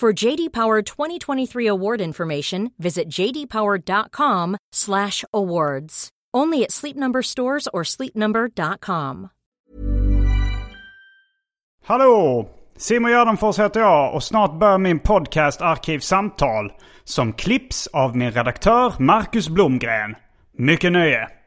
For JD Power 2023 award information, visit jdpower.com/awards. Only at Sleep Number stores or sleepnumber.com. Hallå! Simon Gärdenfors heter jag och snart börjar min podcast Arkivsamtal som klipps av min redaktör Marcus Blomgren. Mycket nöje!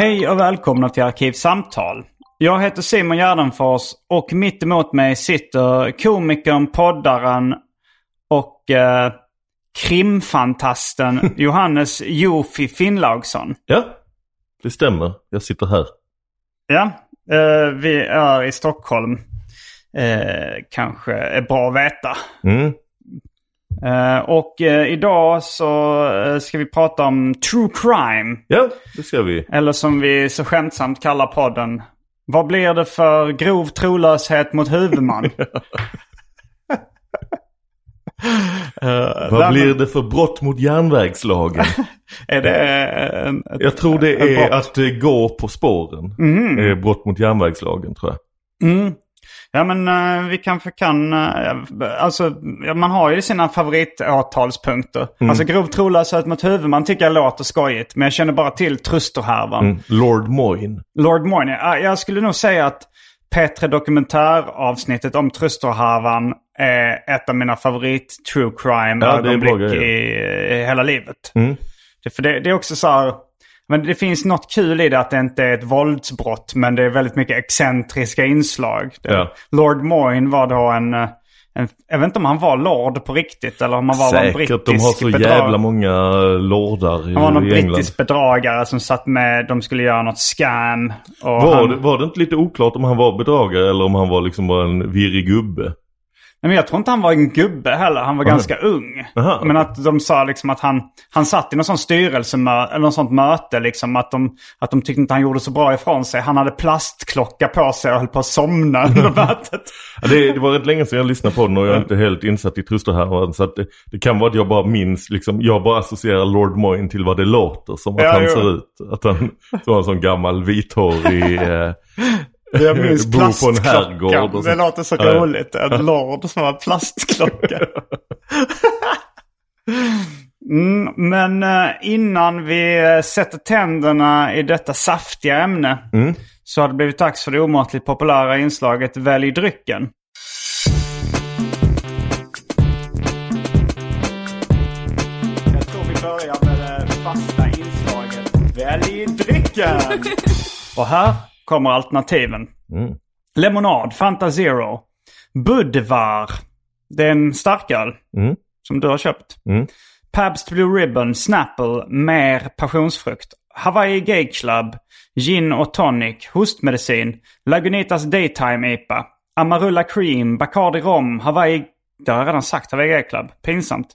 Hej och välkomna till Arkivsamtal. Jag heter Simon Gärdenfors och mitt emot mig sitter komikern, poddaren och eh, krimfantasten Johannes Jofi Finnlaugsson. Ja, det stämmer. Jag sitter här. Ja, eh, vi är i Stockholm. Eh, kanske är bra att veta. Mm. Eh, och eh, idag så eh, ska vi prata om true crime. Ja, det ska vi. Eller som vi så skämtsamt kallar podden. Vad blir det för grov trolöshet mot huvudman? Vad blir det för brott mot järnvägslagen? Är det en, ett, Jag tror det är brott? att gå på spåren. Är brott mot järnvägslagen tror jag. Mm. Ja men eh, vi kanske kan, uh, alltså man har ju sina favoritåtalspunkter. Alltså grov trolöshet mot huvudman tycker jag låter skojigt. Men jag känner bara till Trusterhärvan. Mm. Lord Moyne. Lord Moyne, ja, jag skulle nog säga att P3 Dokumentäravsnittet om Trusterhärvan är ett av mina favorit true crime Ja, i, i hela livet. Mm. Det, för det, det är också så här, men det finns något kul i det att det inte är ett våldsbrott men det är väldigt mycket excentriska inslag. Ja. Lord Moyne var då en, eh, en, jag vet inte om han var lord på riktigt eller om han var en brittisk Säkert, de har så bedrag- jävla många lordar i, Han var någon England. brittisk bedragare som satt med, de skulle göra något scam. Var, han, det, var det inte lite oklart om han var bedragare eller om han var liksom bara en virrig gubbe? Men jag tror inte han var en gubbe heller. Han var ganska ung. Aha, Men att de sa liksom att han, han satt i någon sån styrelsemöte, eller något sånt möte liksom. Att de, att de tyckte inte han gjorde så bra ifrån sig. Han hade plastklocka på sig och höll på att somna under mötet. Ja, det, det var rätt länge sedan jag lyssnade på den och jag är inte helt insatt i Trusterhärvan. Så det, det kan vara att jag bara minns, liksom, jag bara associerar Lord Moyne till vad det låter som att Ja, han jo. ser ut. Att han som en sån gammal vithårig... Eh, Jag minns plastklockan. Det låter så Ja, roligt. En lord som har plastklocka. Mm, men eh, innan vi eh, sätter tänderna i detta saftiga ämne Mm. så har det blivit dags för det omåttligt populära inslaget Välj drycken. Jag tror vi börjar med det fasta inslaget Välj drycken! Och här kommer alternativen. Mm. Lemonad, Fanta Zero. Budvar. Det är en starköl. Mm. Som du har köpt. Mm. Pabst Blue Ribbon, Snapple, mer passionsfrukt. Hawaii Gay Club, Gin och Tonic, hostmedicin, Lagunitas Daytime IPA, Amarula Cream, Bacardi Rom, Hawaii... Det har jag redan sagt, Hawaii Gay Club. Pinsamt.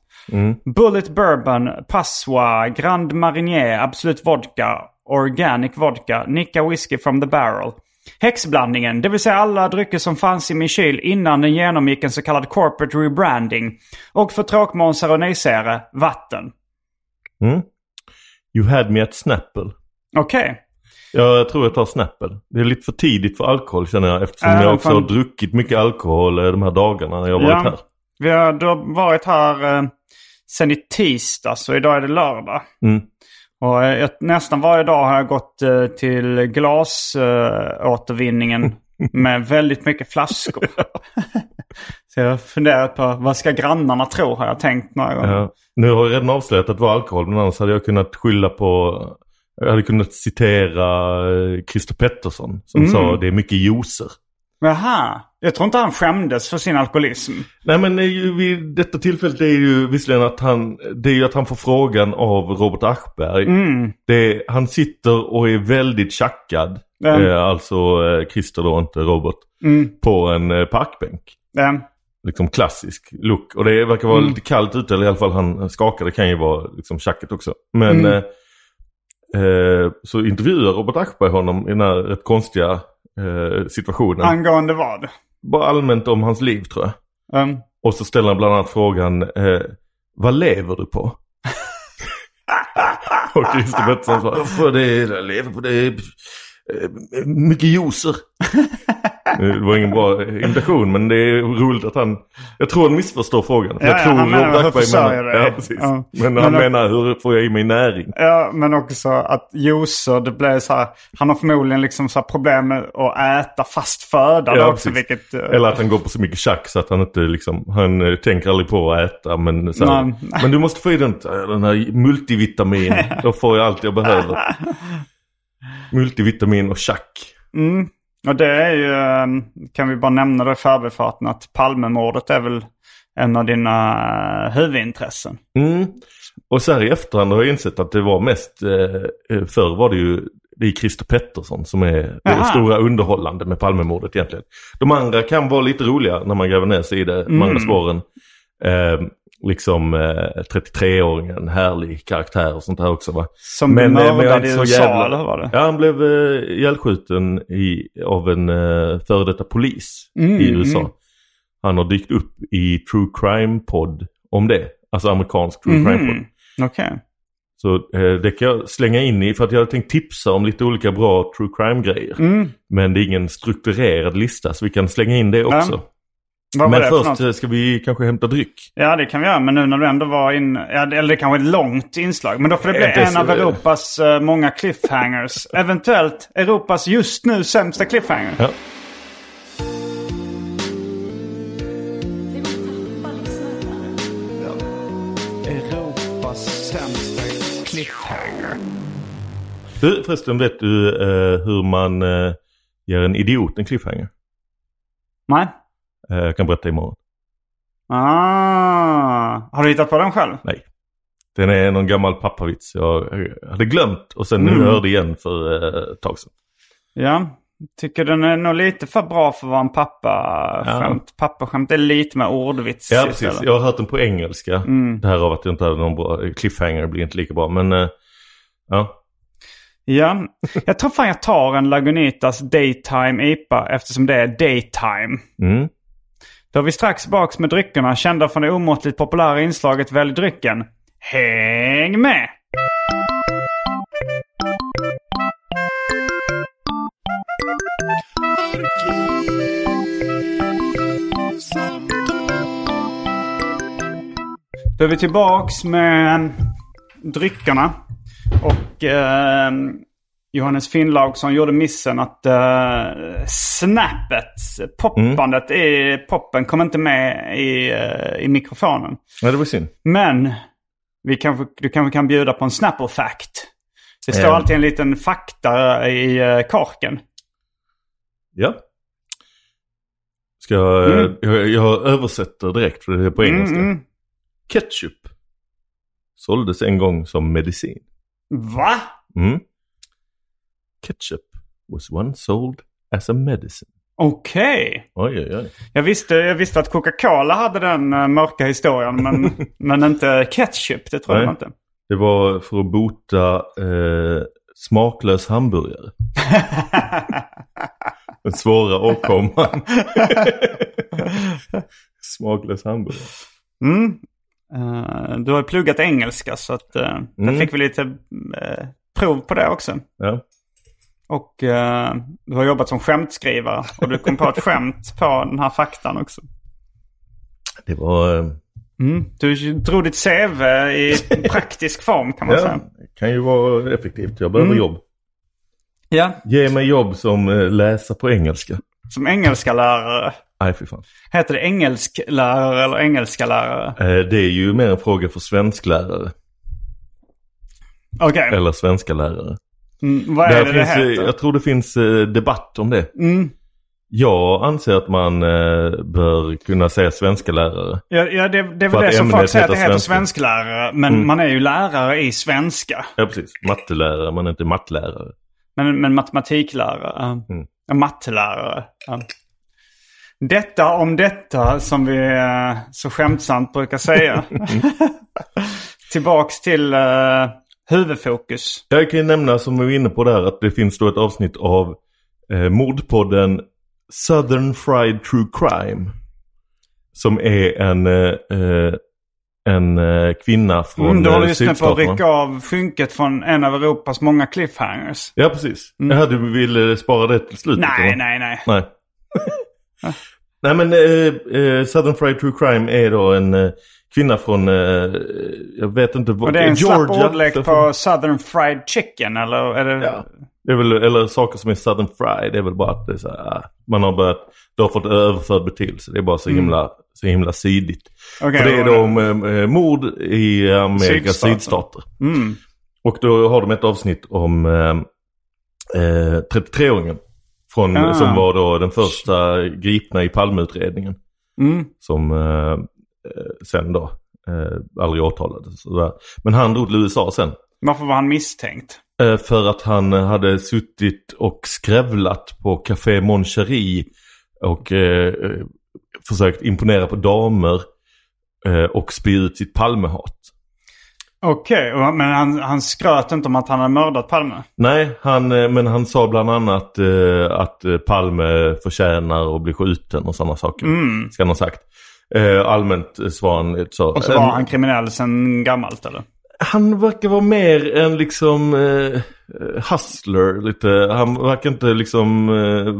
Bullet Bourbon, Passoa, Grand Marnier, Absolut Vodka, Organic Vodka, Nicka Whiskey from the Barrel. Häxblandningen, det vill säga alla drycker som fanns i min kyl innan den genomgick en så kallad corporate rebranding. Och för tråkmånsar och nejsägare, vatten. Mm. You had me at Snapple. Okej. Jag tror jag tar Snapple. Det är lite för tidigt för alkohol känner jag eftersom Äh, jag också fan. har druckit mycket alkohol eh, de här dagarna när jag har varit här. Vi har, du har varit här eh, sen i tisdag så idag är det lördag. Mm. Och eh, jag, nästan varje dag har jag gått eh, till glasåtervinningen eh, med väldigt mycket flaskor. så jag har funderat på vad ska grannarna tro har jag tänkt några gånger. Ja. Nu har jag redan avslöjat att det var alkohol men annars hade jag kunnat skylla på jag hade kunnat citera eh, Christer Pettersson som Mm. sa det är mycket juicer. Jaha, jag tror inte han skämdes för sin alkoholism. Nej men ju, vid detta tillfället det är ju visserligen att han, det är ju att han får frågan av Robert Aschberg. Mm. Det, han sitter och är väldigt tjackad, Ja. eh, alltså eh, Christer då, inte Robert, Mm. på en eh, parkbänk. Ja. Liksom klassisk look. Och det verkar vara Mm. lite kallt ute, eller i alla fall han skakar. Det kan ju vara liksom tjacket också. Men Mm. eh, eh, så intervjuar Robert Aschberg honom i den här rätt konstiga eh, situationen. Angående vad? Bara allmänt om hans liv tror jag. Um, Och så ställer han bland annat frågan, eh, vad lever du på? och Christer Pettersson svarar, "För det är, jag lever på det eh, mycket juicer. det var ingen bra imitation men det är roligt att han, jag tror han missförstår frågan. För Ja, jag ja, tror han menar, hur försörjer menar, ja, precis. Ja. Men Men han då- menar hur får jag i mig näring? Ja, men också att juicer, det blir så här. Han har förmodligen liksom så problem med att äta fast föda Ja, också. Vilket, eh, Eller att han går på så mycket tjack så att han inte liksom, han eh, tänker aldrig på att äta. Men, så här, Nej. men du måste få i den, den här multivitamin. Då får jag allt jag behöver. Multivitamin och tjack. mm. Och det är ju, eh, kan vi bara nämna det i förbifarten, att Palmemordet är väl en av dina eh, huvudintressen. Mm. Och så här i efterhand har jag insett att det var mest, eh, förr var det ju, det är Christer Pettersson som är det Jaha. stora underhållande med Palmemordet egentligen. De andra kan vara lite roliga när man gräver ner sig i det, de andra Mm. spåren. Eh, liksom eh, 33-åringen, härlig karaktär och sånt här också va. Som Men, blev mördad i USA, jävla- eller var det? Ja, han blev eh, ihjälskjuten i, av en eh, före detta polis Mm, i USA. mm. Han har dykt upp i True Crime-podd om det. Alltså amerikansk True Crime-podd. Mhm. Okej. Så eh, det kan jag slänga in i för att jag hade tänkt tipsa om lite olika bra True Crime-grejer. Mm. Men det är ingen strukturerad lista så vi kan slänga in det också. Vad var Men först eh, ska vi kanske hämta dryck. Ja, det kan vi göra. Men nu när du ändå var in... Ja, det- eller det kanske är ett långt inslag. Men då får det bli en av Europas eh, många cliffhangers. Eventuellt Europas just nu sämsta cliffhanger. Ja. Europas sämsta cliffhanger. Du, förresten vet du eh, hur man eh, ger en idiot en cliffhanger? Nej. Eh, jag kan berätta imorgon. Ah. Har du hittat på den själv? Nej. Den är någon gammal pappavits jag hade glömt och sen Mm. nu hörde igen för eh, ett tag sedan. Ja. Tycker den är nog lite för bra för att vara en pappaskämt. Pappaskämt är lite mer ordvits Ja, istället. precis. Jag har hört den på engelska. Mm. Det här av att jag inte hade någon bra cliffhanger blir inte lika bra. Men eh, ja, Ja, jag tror fan jag tar en Lagunitas Daytime IPA eftersom det är daytime. mm. Då är vi strax baks med dryckerna kända från det omåttligt populära inslaget Välj drycken. Häng med! Då är vi tillbaks med dryckerna. Och eh, Johannes Finnlaugsson gjorde missen att eh, snappet, poppandet i poppen kom inte med i, eh, i mikrofonen. ja det var synd. Men vi kanske, du kanske kan bjuda på en Snapple fact. Det står Eh. alltid en liten fakta i eh, korken. Ja. Ska jag, Mm. jag, jag översätter direkt för det är på engelska. Mm, mm. Ketchup såldes en gång som medicin. Va? Mm. Ketchup was once sold as a medicine. Okej. Oj, oj, oj. Jag visste, jag visste att Coca-Cola hade den eh, mörka historien men, men inte ketchup. Det tror jag inte. Det var för att bota eh, smaklös hamburgare. Den svåra åkomman. smaklös hamburgare. Mm. Eh, du har pluggat engelska så att uh, där Mm. fick vi lite eh, prov på det också. Ja. Och eh, du har jobbat som skämtskrivare. Och du kom på ett skämt på den här faktan också. Det var... eh, Mm. Du drog ditt CV i praktisk form kan man Ja, säga. kan ju vara effektivt. Jag behöver jobb. Ja, Ge mig jobb som eh, läsa på engelska. som engelska lärare. Nej, fy fan. Heter det engelsklärare eller engelska lärare? Eh, det är ju mer en fråga för svensklärare. Okej, Eller svenska lärare. Mm, vad är Där det det finns, eh, heter? jag tror det finns eh, debatt om det. Mm. Jag anser att man eh, bör kunna säga svenska lärare. Ja, ja det, det är väl det som folk säger att det heter svenska. svensklärare. Men Mm. man är ju lärare i svenska. Ja, precis. Mattelärare, men inte mattelärare. Men, men matematiklärare. Mm. Mattelärare. Ja. Detta om detta som vi eh, så skämtsamt brukar säga. Tillbaks till eh, huvudfokus. Jag kan ju nämna som vi var inne på där att det finns då ett avsnitt av eh, mordpodden Southern Fried True Crime. Som är en, eh, eh, en eh, kvinna från Mm, du just nu på att rycka av skynket från en av Europas många cliffhangers. Ja, precis. Jag du vill spara det till slutet? Mm. Nej, eller? nej, nej. Nej. Nej men eh, eh, Southern Fried True Crime är då en eh, kvinna från, eh, jag vet inte vad, Och det är en slapp Georgia. ordlek på Southern Fried Chicken eller? Är det... Ja. Det är väl, eller saker som är Southern Fried, det är väl bara att det är så här, ah, man har börjat, det har fått överförd betydelse. Det är bara så himla, så himla sidigt. Okej, För det är då om eh, mord i Amerikas Sydstater. sydstater. Mm. Och då har de ett avsnitt om eh, eh, 33-åringen. Från, Ah. Som var då den första gripna i Palmeutredningen. Mm. Som eh, eh, sen då eh, aldrig åtalades. Men han drog till USA sen. Varför var han misstänkt? Eh, för att han eh, hade suttit och skrävlat på Café Mon Cherie. Och eh, eh, försökt imponera på damer. Eh, och spy ut sitt Palmehat. Okej, och- men han, han skröt inte om att han hade mördat Palme? Nej, han, eh, men han sa bland annat eh, att eh, Palme förtjänar att bli skjuten och sådana saker. Mm. Ska han ha sagt. Eh, allmänt lite så. Och så var han kriminell sen gammalt eller? han verkar vara mer en liksom eh, hustler lite. Han verkar inte liksom... Eh,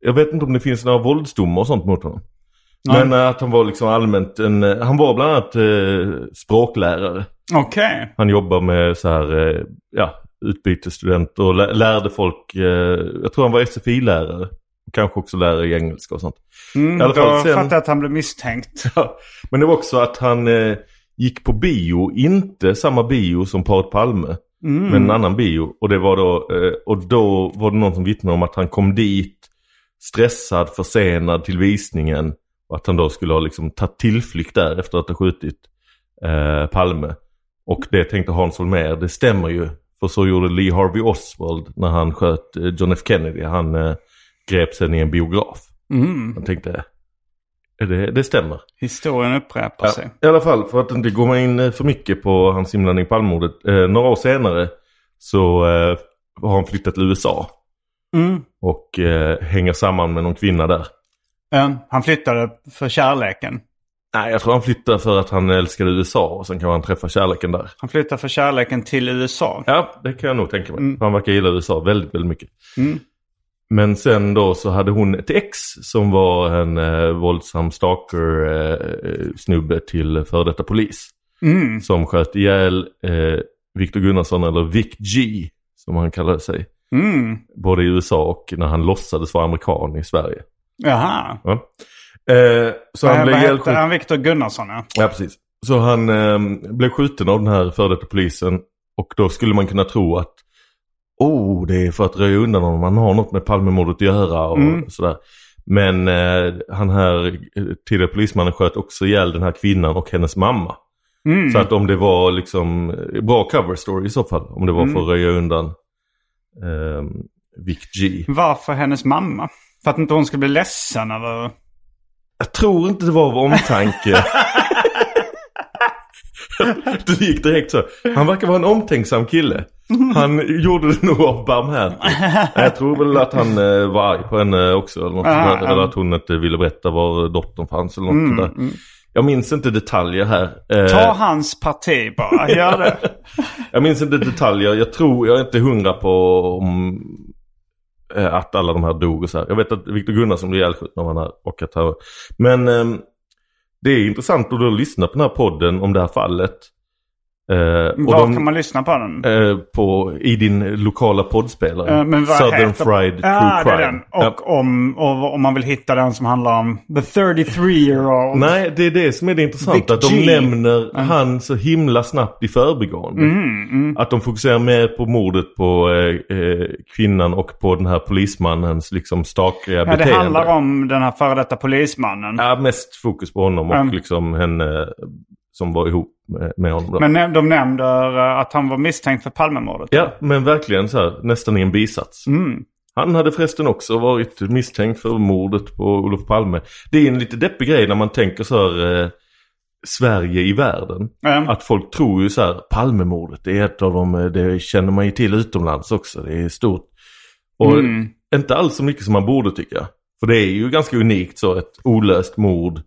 jag vet inte om det finns några våldsdomar och sånt mot honom. Men eh, att han var liksom allmänt en... eh, Han var bland annat eh, språklärare. Okej. Han jobbar med så här, eh, ja, utbytesstudenter och lä- lärde folk, eh, jag tror han var SFI-lärare. Kanske också lärare i engelska och sånt. Mm, I alla fall då sen- fattar jag att han blev misstänkt. Ja, Men det var också att han eh, gick på bio, inte samma bio som paret Palme. Mm. Men en annan bio. Och det var då, eh, och då var det någon som vittnade om att han kom dit stressad, försenad till visningen. Och att han då skulle ha liksom tagit tillflykt där efter att ha skjutit eh, Palme. Och det tänkte Hans Holmér, det stämmer ju. För så gjorde Lee Harvey Oswald när han sköt eh, John F Kennedy. Han eh, grep sen i en biograf. Mm. Han tänkte, "Är det, det stämmer. Historien upprepar sig. I alla fall, för att inte gå in eh, för mycket på hans inblandning i Palmemordet. Eh, några år senare så eh, har han flyttat till USA. Mm. Och eh, hänger samman med någon kvinna där. Eh, han flyttade för kärleken. Nej, jag tror han flyttade för att han älskade USA och sen kan han träffa kärleken där. Han flyttade för kärleken till USA. Ja, det kan jag nog tänka mig. Mm. Han verkar gilla USA väldigt, väldigt mycket. Mm. Men sen då så hade hon ett ex som var en eh, våldsam stalker-snubbe till före detta polis. Mm. Som sköt ihjäl eh, Victor Gunnarsson, eller Vic G, som han kallade sig. Mm. Både i USA och när han låtsades vara amerikan i Sverige. Jaha. Ja. Eh, så han Vad blev ihjälskjuten. han? Viktor Gunnarsson ja. Ja, precis. Så han eh, blev skjuten av den här före detta polisen. Och då skulle man kunna tro att oh, det är för att röja undan honom. Han har något med Palmemordet att göra och Mm. sådär. Men eh, han här eh, tidigare polismannen sköt också ihjäl den här kvinnan och hennes mamma. Mm. Så att om det var liksom eh, bra cover story i så fall. Om det var Mm. för att röja undan eh, Vic G. Varför hennes mamma? För att inte hon skulle bli ledsen eller? Jag tror inte det var av omtanke. det gick direkt så. Han verkar vara en omtänksam kille. Han gjorde det nog av barmhärtighet. Jag tror väl att han eh, var arg på henne också. Eller, något sånt där, eller att hon inte ville berätta var dottern fanns eller något Mm, sådär. mm. Jag minns inte detaljer här. Eh, Ta hans parti bara. Gör det. Jag minns inte detaljer. Jag tror, jag är inte hundra på om eh, att alla de här dog och så här. Jag vet att Viktor Gunnarsson blev ihjälskjuten när han har åkat här. Men eh, det är intressant att då lyssna på den här podden om det här fallet. Och Var de- kan man lyssna på den? eh, på, I din lokala poddspelare. Eh, men Southern heter- Fried Ja, True Crime. Och om, och om man vill hitta den som handlar om The 33-year-old. Nej, det är det som är det intressanta. Att de nämner han så himla snabbt i förbigående. Mm, Att de fokuserar mer på mordet på eh, kvinnan och på den här polismannens liksom stakiga Ja, beteende. det handlar om den här före detta polismannen. Ja, mest fokus på honom och Mm. liksom henne som var ihop med, honom. Då. Men de nämner eh, att han var misstänkt för Palmemordet. Ja, men verkligen så här, nästan i en bisats. Mm. Han hade förresten också varit misstänkt för mordet på Olof Palme. Det är en lite deppig grej när man tänker så här eh, Sverige i världen. Mm. Att folk tror ju så här Palmemordet det är ett av dem, eh, det känner man ju till utomlands också. Det är stort. Och Mm. inte alls så mycket som man borde tycka. För det är ju ganska unikt så, ett olöst mord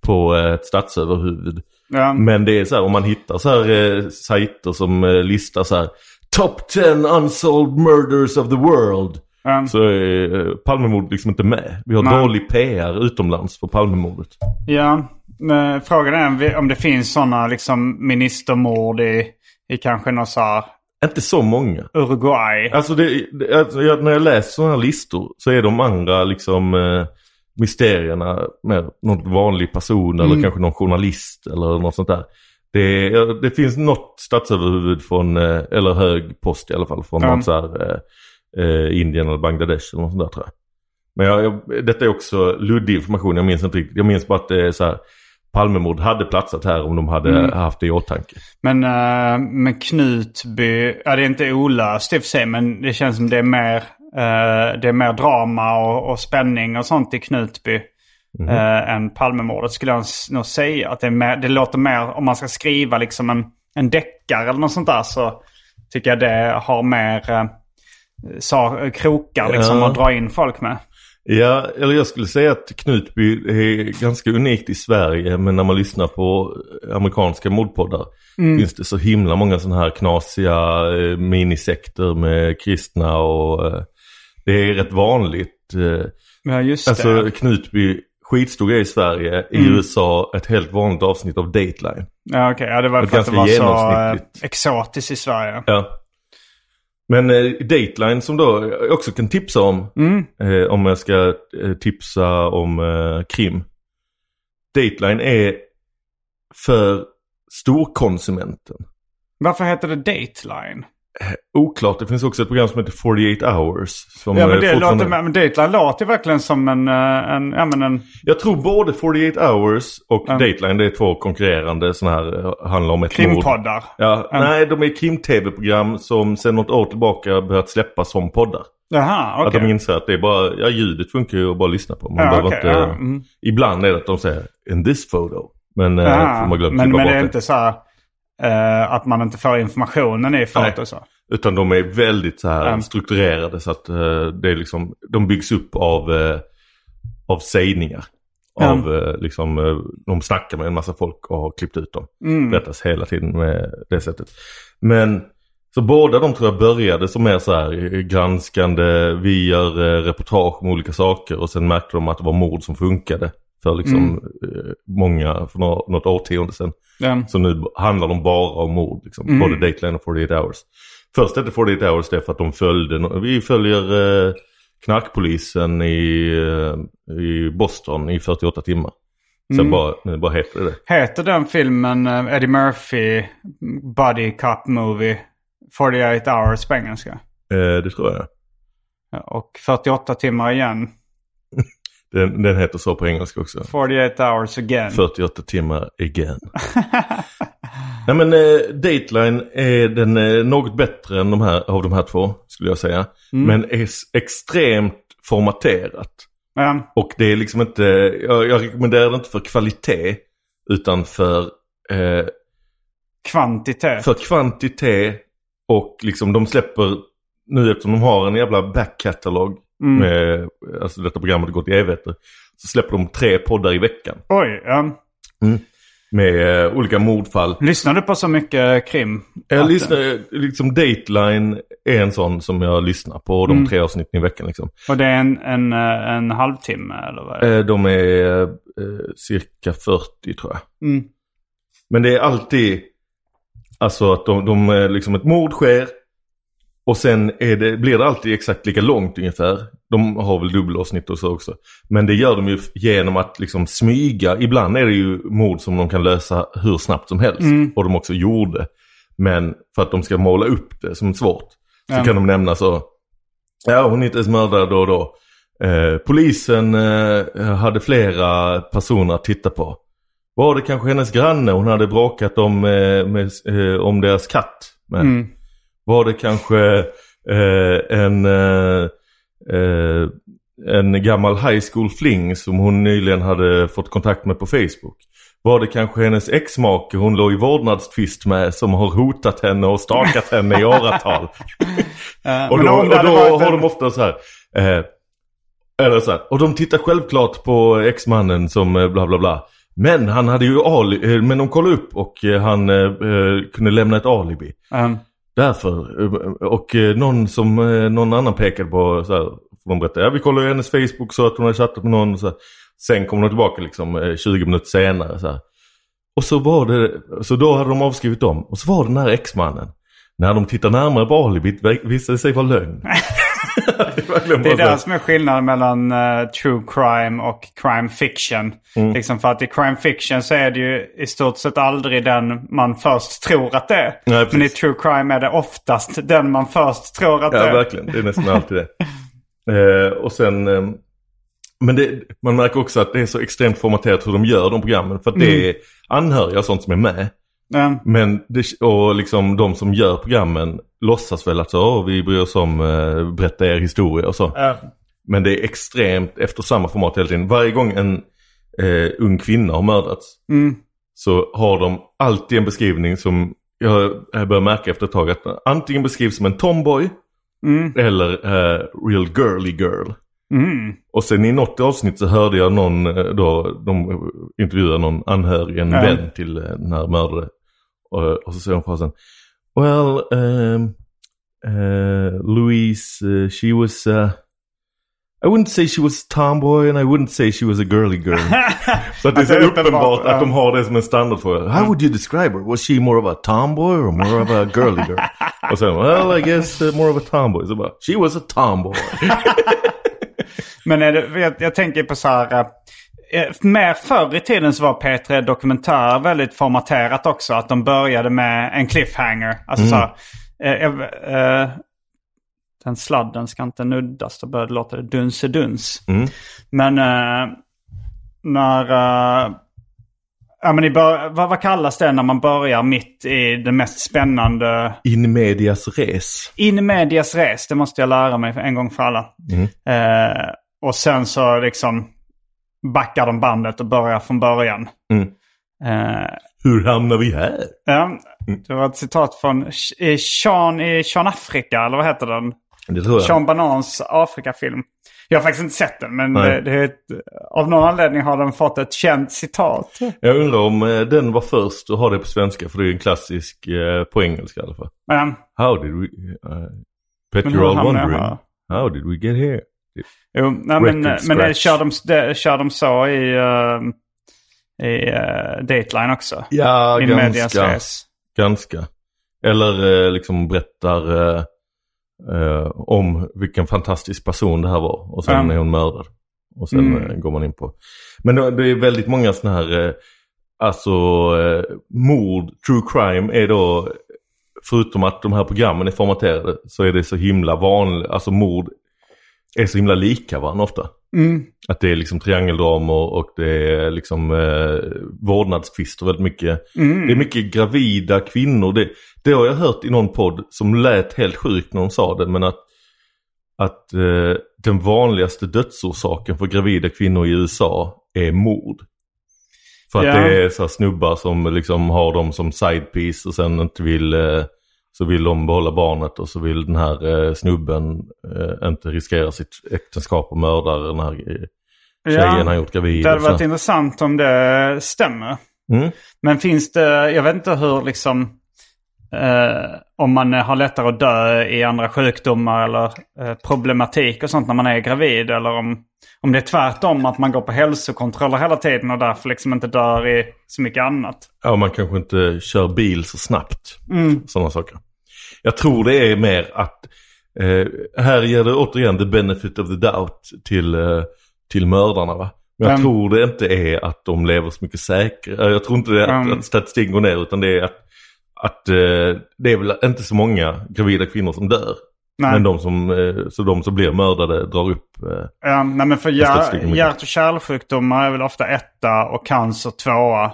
på eh, ett statsöverhuvud. Ja. Men det är så här, om man hittar så här eh, sajter som eh, listar så här Top 10 unsolved murders of the world. Ja. Så är eh, Palmemordet liksom inte med. Vi har Nej. dålig PR utomlands för Palmemordet. Ja, men frågan är om det finns sådana liksom ministermord i, i kanske någon så här Inte så många. Uruguay. Alltså, det, det, alltså jag, när jag läser sådana här listor så är de andra liksom eh, mysterierna med någon vanlig person eller kanske någon journalist eller något sånt där. Det, det finns något statsöverhuvud från, eh, eller hög post i alla fall, från Ja. något så här, eh, eh, Indien eller Bangladesh eller något sånt där tror jag. Men jag, jag, detta är också luddig information, jag minns inte riktigt. Jag minns bara att det är så här, Palmemord hade platsat här om de hade haft det i åtanke. Men, uh, men Knutby, ja det är inte olöst i och för sig men det känns som det är mer, det är mer drama och, och spänning och sånt i Knutby. Mhm. eh, än Palmemordet skulle jag nog säga. Att det, mer, det låter mer, om man ska skriva liksom en, en deckare eller något sånt där så tycker jag det har mer uh, sa, krokar liksom Ja. att dra in folk med. Ja, eller jag skulle säga att Knutby är ganska unikt i Sverige. Men när man lyssnar på amerikanska mordpoddar finns det så himla många sådana här knasiga eh, minisekter med kristna och eh, det är rätt vanligt. Eh, Ja just alltså det. Knutby, skitstor grej i Sverige. I USA ett helt vanligt avsnitt av Dateline. Ja okej, ja, det var för att det var så genomsnittligt. exotiskt i Sverige. Ja. Men eh, Dateline som då jag också kan tipsa om. Eh, om jag ska eh, tipsa om eh, krim. Dateline är för storkonsumenten. Varför heter det Dateline? Oklart, det finns också ett program som heter 48 hours. Som Ja men eh, det fortfarande- låter, men Dateline låter verkligen som en, eh, en, ja men en Jag tror både 48 hours och Ja. Dateline, det är två konkurrerande sådana här, eh, handlar om ett mord. krimpoddar. Ja, Nej, de är krim-tv-program som sedan något år tillbaka börjat släppas som poddar. Jaha, Att okej. de inser att det är bara, ja ljudet funkar ju att bara lyssna på. Man Ja, behöver okej, inte, ja, mm. Ibland är det att de säger in this photo. Men eh, Ja, man men, men det är inte så här eh, att man inte får informationen i Nej. foto så. Utan de är väldigt så här Mm. strukturerade så att eh, det är liksom, de byggs upp av, eh, av sägningar. Mm. Av eh, liksom, eh, de snackar med en massa folk och har klippt ut dem. Mm. Berättas hela tiden med det sättet. Men så båda de tror jag började som mer så här eh, granskande, vi gör reportage om olika saker och sen märkte de att det var mord som funkade. För liksom Mm. eh, många, för nå- något årtionde sedan. Ja. Så nu handlar de bara om mord, liksom. Mm. både Dateline och 48 hours. Först hette 48 hours det för att de följde, vi följer eh, knarkpolisen i, eh, i Boston i 48 timmar. Sen Mm. bara, nu bara heter det. Heter den filmen Eddie Murphy Buddy Cop Movie 48 hours på engelska? Eh, det tror jag. Ja, Och 48 timmar igen. Den, den heter så på engelska också. 48 hours again. 48 timmar again. Nej men eh, Dateline är den eh, något bättre än de här, av de här två skulle jag säga. Men är extremt formaterat. Ja. Och det är liksom inte, jag, jag rekommenderar det inte för kvalitet. Utan för, eh, Kvantitet. för kvantitet. Och liksom de släpper, nu eftersom de har en jävla backkatalog. Mm. Med, alltså detta programmet har gått i evigheter. Så släpper de tre poddar i veckan. Oj, ja. Med eh, olika mordfall. Lyssnar du på så mycket krim? Jag Att- lyssnar, liksom Dateline är en sån som jag lyssnar på de tre avsnitten i veckan liksom. Och det är en, en, eh, en halvtimme eller vad är det? Eh, De är eh, cirka 40 tror jag. Mm. Men det är alltid, alltså att de, de eh, liksom ett mord sker. Och sen är det, blir det alltid exakt lika långt ungefär. De har väl dubbelavsnitt och så också. Men det gör de ju genom att liksom smyga. Ibland är det ju mord som de kan lösa hur snabbt som helst. Och de också gjorde. Men för att de ska måla upp det som svårt. Så Ja. kan de nämna så. Ja, hon hittades mördad då och då. Eh, polisen eh, hade flera personer att titta på. Var det kanske hennes granne hon hade bråkat om, eh, med, eh, om deras katt? Med? Mm. Var det kanske eh, en, eh, eh, en gammal high school fling som hon nyligen hade fått kontakt med på Facebook? Var det kanske hennes exmake hon låg i vårdnadstvist med som har hotat henne och stakat henne i åratal? Och då, och då har de ofta så här. Eh, eller så här. Och de tittar självklart på exmannen som eh, bla bla bla. Men han hade ju ali, eh, men de kollade upp och han eh, kunde lämna ett alibi. Um, Därför. Eh, och eh, någon som eh, någon annan pekade på så här. Får de berätta, ja vi kollade ju hennes Facebook så att hon hade chattat med någon. Så här. Sen kom de tillbaka liksom 20 minuter senare. Så här. Och så var det, så då hade de avskrivit dem. Och så var det den här exmannen. När de tittar närmare på alibit visade det sig vara lögn. det är det det som är skillnaden mellan eh, true crime och crime fiction. Mm. Liksom för att i crime fiction så är det ju i stort sett aldrig den man först tror att det är. Nej. Men i true crime är det oftast den man först tror att det Ja, är. verkligen. Det är nästan alltid det. Eh, och sen... Eh, men det, man märker också att det är så extremt formaterat hur de gör de programmen. För att det är anhöriga och sånt som är med. Mm. Men det, och liksom de som gör programmen låtsas väl att så, "Åh, vi bryr oss om eh, berätta er historia och så. Ja. Men det är extremt efter samma format hela tiden. Varje gång en eh, ung kvinna har mördats Mm. så har de alltid en beskrivning som jag, jag börjar märka efter ett tag att antingen beskrivs som en tomboy Mm. eller eh, real girly girl. Mm. Och sen i något avsnitt så hörde jag någon eh, då, de intervjuade någon anhörig, en Ja. vän till eh, den här mördade. Och så säger hon frasen Well, um, uh, Louise, uh, she was, uh, I wouldn't say she was tomboy and I wouldn't say she was a girly girl. så det är så Att det är uppenbart att de har det som en standardfråga. How would you describe her? Was she more of a tomboy or more of a girly girl? och sen, well I guess uh, more of a tomboy. Så bara, she was a tomboy. Men är det, jag, jag tänker på så här... eh, mer förr i tiden så var P3 Dokumentär väldigt formaterat också. Att de började med en cliffhanger. Alltså så här, eh, eh, Den sladden ska inte nuddas. Då börjar det låta dunseduns. Mm. Men eh, när... eh, ja, men i bör, vad, vad kallas det när man börjar mitt i det mest spännande... In medias res. In medias res, det måste jag lära mig en gång för alla. Eh, och sen så liksom backar de bandet och börjar från början. Mm. Eh, Hur hamnar vi här? ja, det var ett citat från eh, Sean i Sean Afrika, eller vad heter den? Det tror jag. Sean Banans Afrika-film. Jag har faktiskt inte sett den, men det, det är ett, av någon anledning har den fått ett känt citat. Jag undrar om eh, den var först och har det på svenska för det är en klassisk eh, på engelska i alla fall. Men, How did we... Uh, bet you're all wondering. How did we get here? Jo, nej, men, men det, kör, de, det, kör de så i, uh, i uh, Dateline också? Ja, I ganska. Ganska. Eller eh, liksom berättar eh, om vilken fantastisk person det här var. Och sen Mm. är hon mördad. Och sen Mm. går man in på. Men det är väldigt många sådana här, alltså mord, true crime är då, förutom att de här programmen är formaterade, så är det så himla vanligt, alltså mord är så himla lika varandra ofta. Mm. Att det är liksom triangeldramor och det är liksom eh, vårdnadstvister väldigt mycket. Mm. Det är mycket gravida kvinnor. Det, det har jag hört i någon podd som lät helt sjukt när de sa det. Men att, att eh, den vanligaste dödsorsaken för gravida kvinnor i USA är mord. För att Ja. det är så snubbar som liksom har dem som sidepiece och sen inte vill eh, så vill de behålla barnet och så vill den här eh, snubben eh, inte riskera sitt äktenskap och mörda den här eh, tjejen han gjort gravid. Det hade varit intressant om det stämmer. Mm. Men finns det, jag vet inte hur liksom, eh, om man har lättare att dö i andra sjukdomar eller eh, problematik och sånt när man är gravid. Eller om, om det är tvärtom, att man går på hälsokontroller hela tiden och därför liksom inte dör i så mycket annat. Ja, man kanske inte kör bil så snabbt. Mm. Sådana saker. Jag tror det är mer att eh, här ger det återigen the benefit of the doubt till, till mördarna va. Men jag tror det inte är att de lever så mycket säkrare. Jag tror inte det är att, Mm. att statistiken går ner utan det är att, att eh, det är väl inte så många gravida kvinnor som dör. Nej. Men de som, eh, så de som blir mördade drar upp eh, Ja, nej, men för hjär, hjärt och kärlsjukdomar är väl ofta etta och cancer tvåa.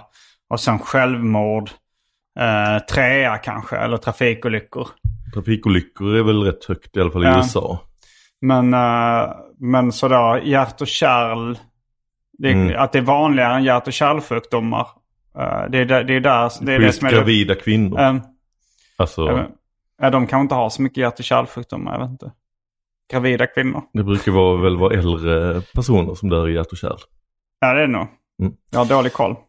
Och sen självmord eh, trea kanske, eller trafikolyckor. trafikolyckor är väl rätt högt i alla fall i Ja. USA. Men, eh, men sådär hjärt och kärl, det, Mm. att det är vanligare än hjärt och kärlsjukdomar. Eh, det, är där- det är där, det är det som är det. gravida kvinnor. Eh, alltså, vet- Ja, de kan inte ha så mycket hjärt och kärlsjukdomar, jag vet inte. Gravida kvinnor. det brukar vara, väl vara äldre personer som dör i hjärt och kärl. Ja, det är det nog. Mm. Jag har dålig koll.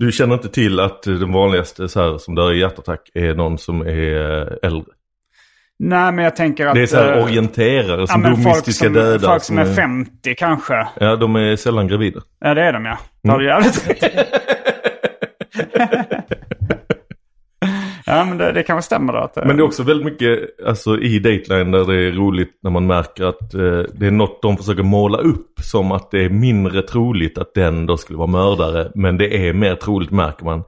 Du känner inte till att den vanligaste så här, som dör i hjärtattack är någon som är eh, äldre? Nej, men jag tänker att... Det är så här eh, orienterare ja, som folk mystiska som, döda. Folk som är 50 kanske. Ja, de är sällan gravida. Ja, det är de ja. Det har du jävligt rätt. Ja, men det, det kanske stämmer då. Att, eh, Men det är också väldigt mycket alltså, i Dateline där det är roligt när man märker att eh, det är något de försöker måla upp som att det är mindre troligt att den då skulle vara mördare. Men det är mer troligt märker man.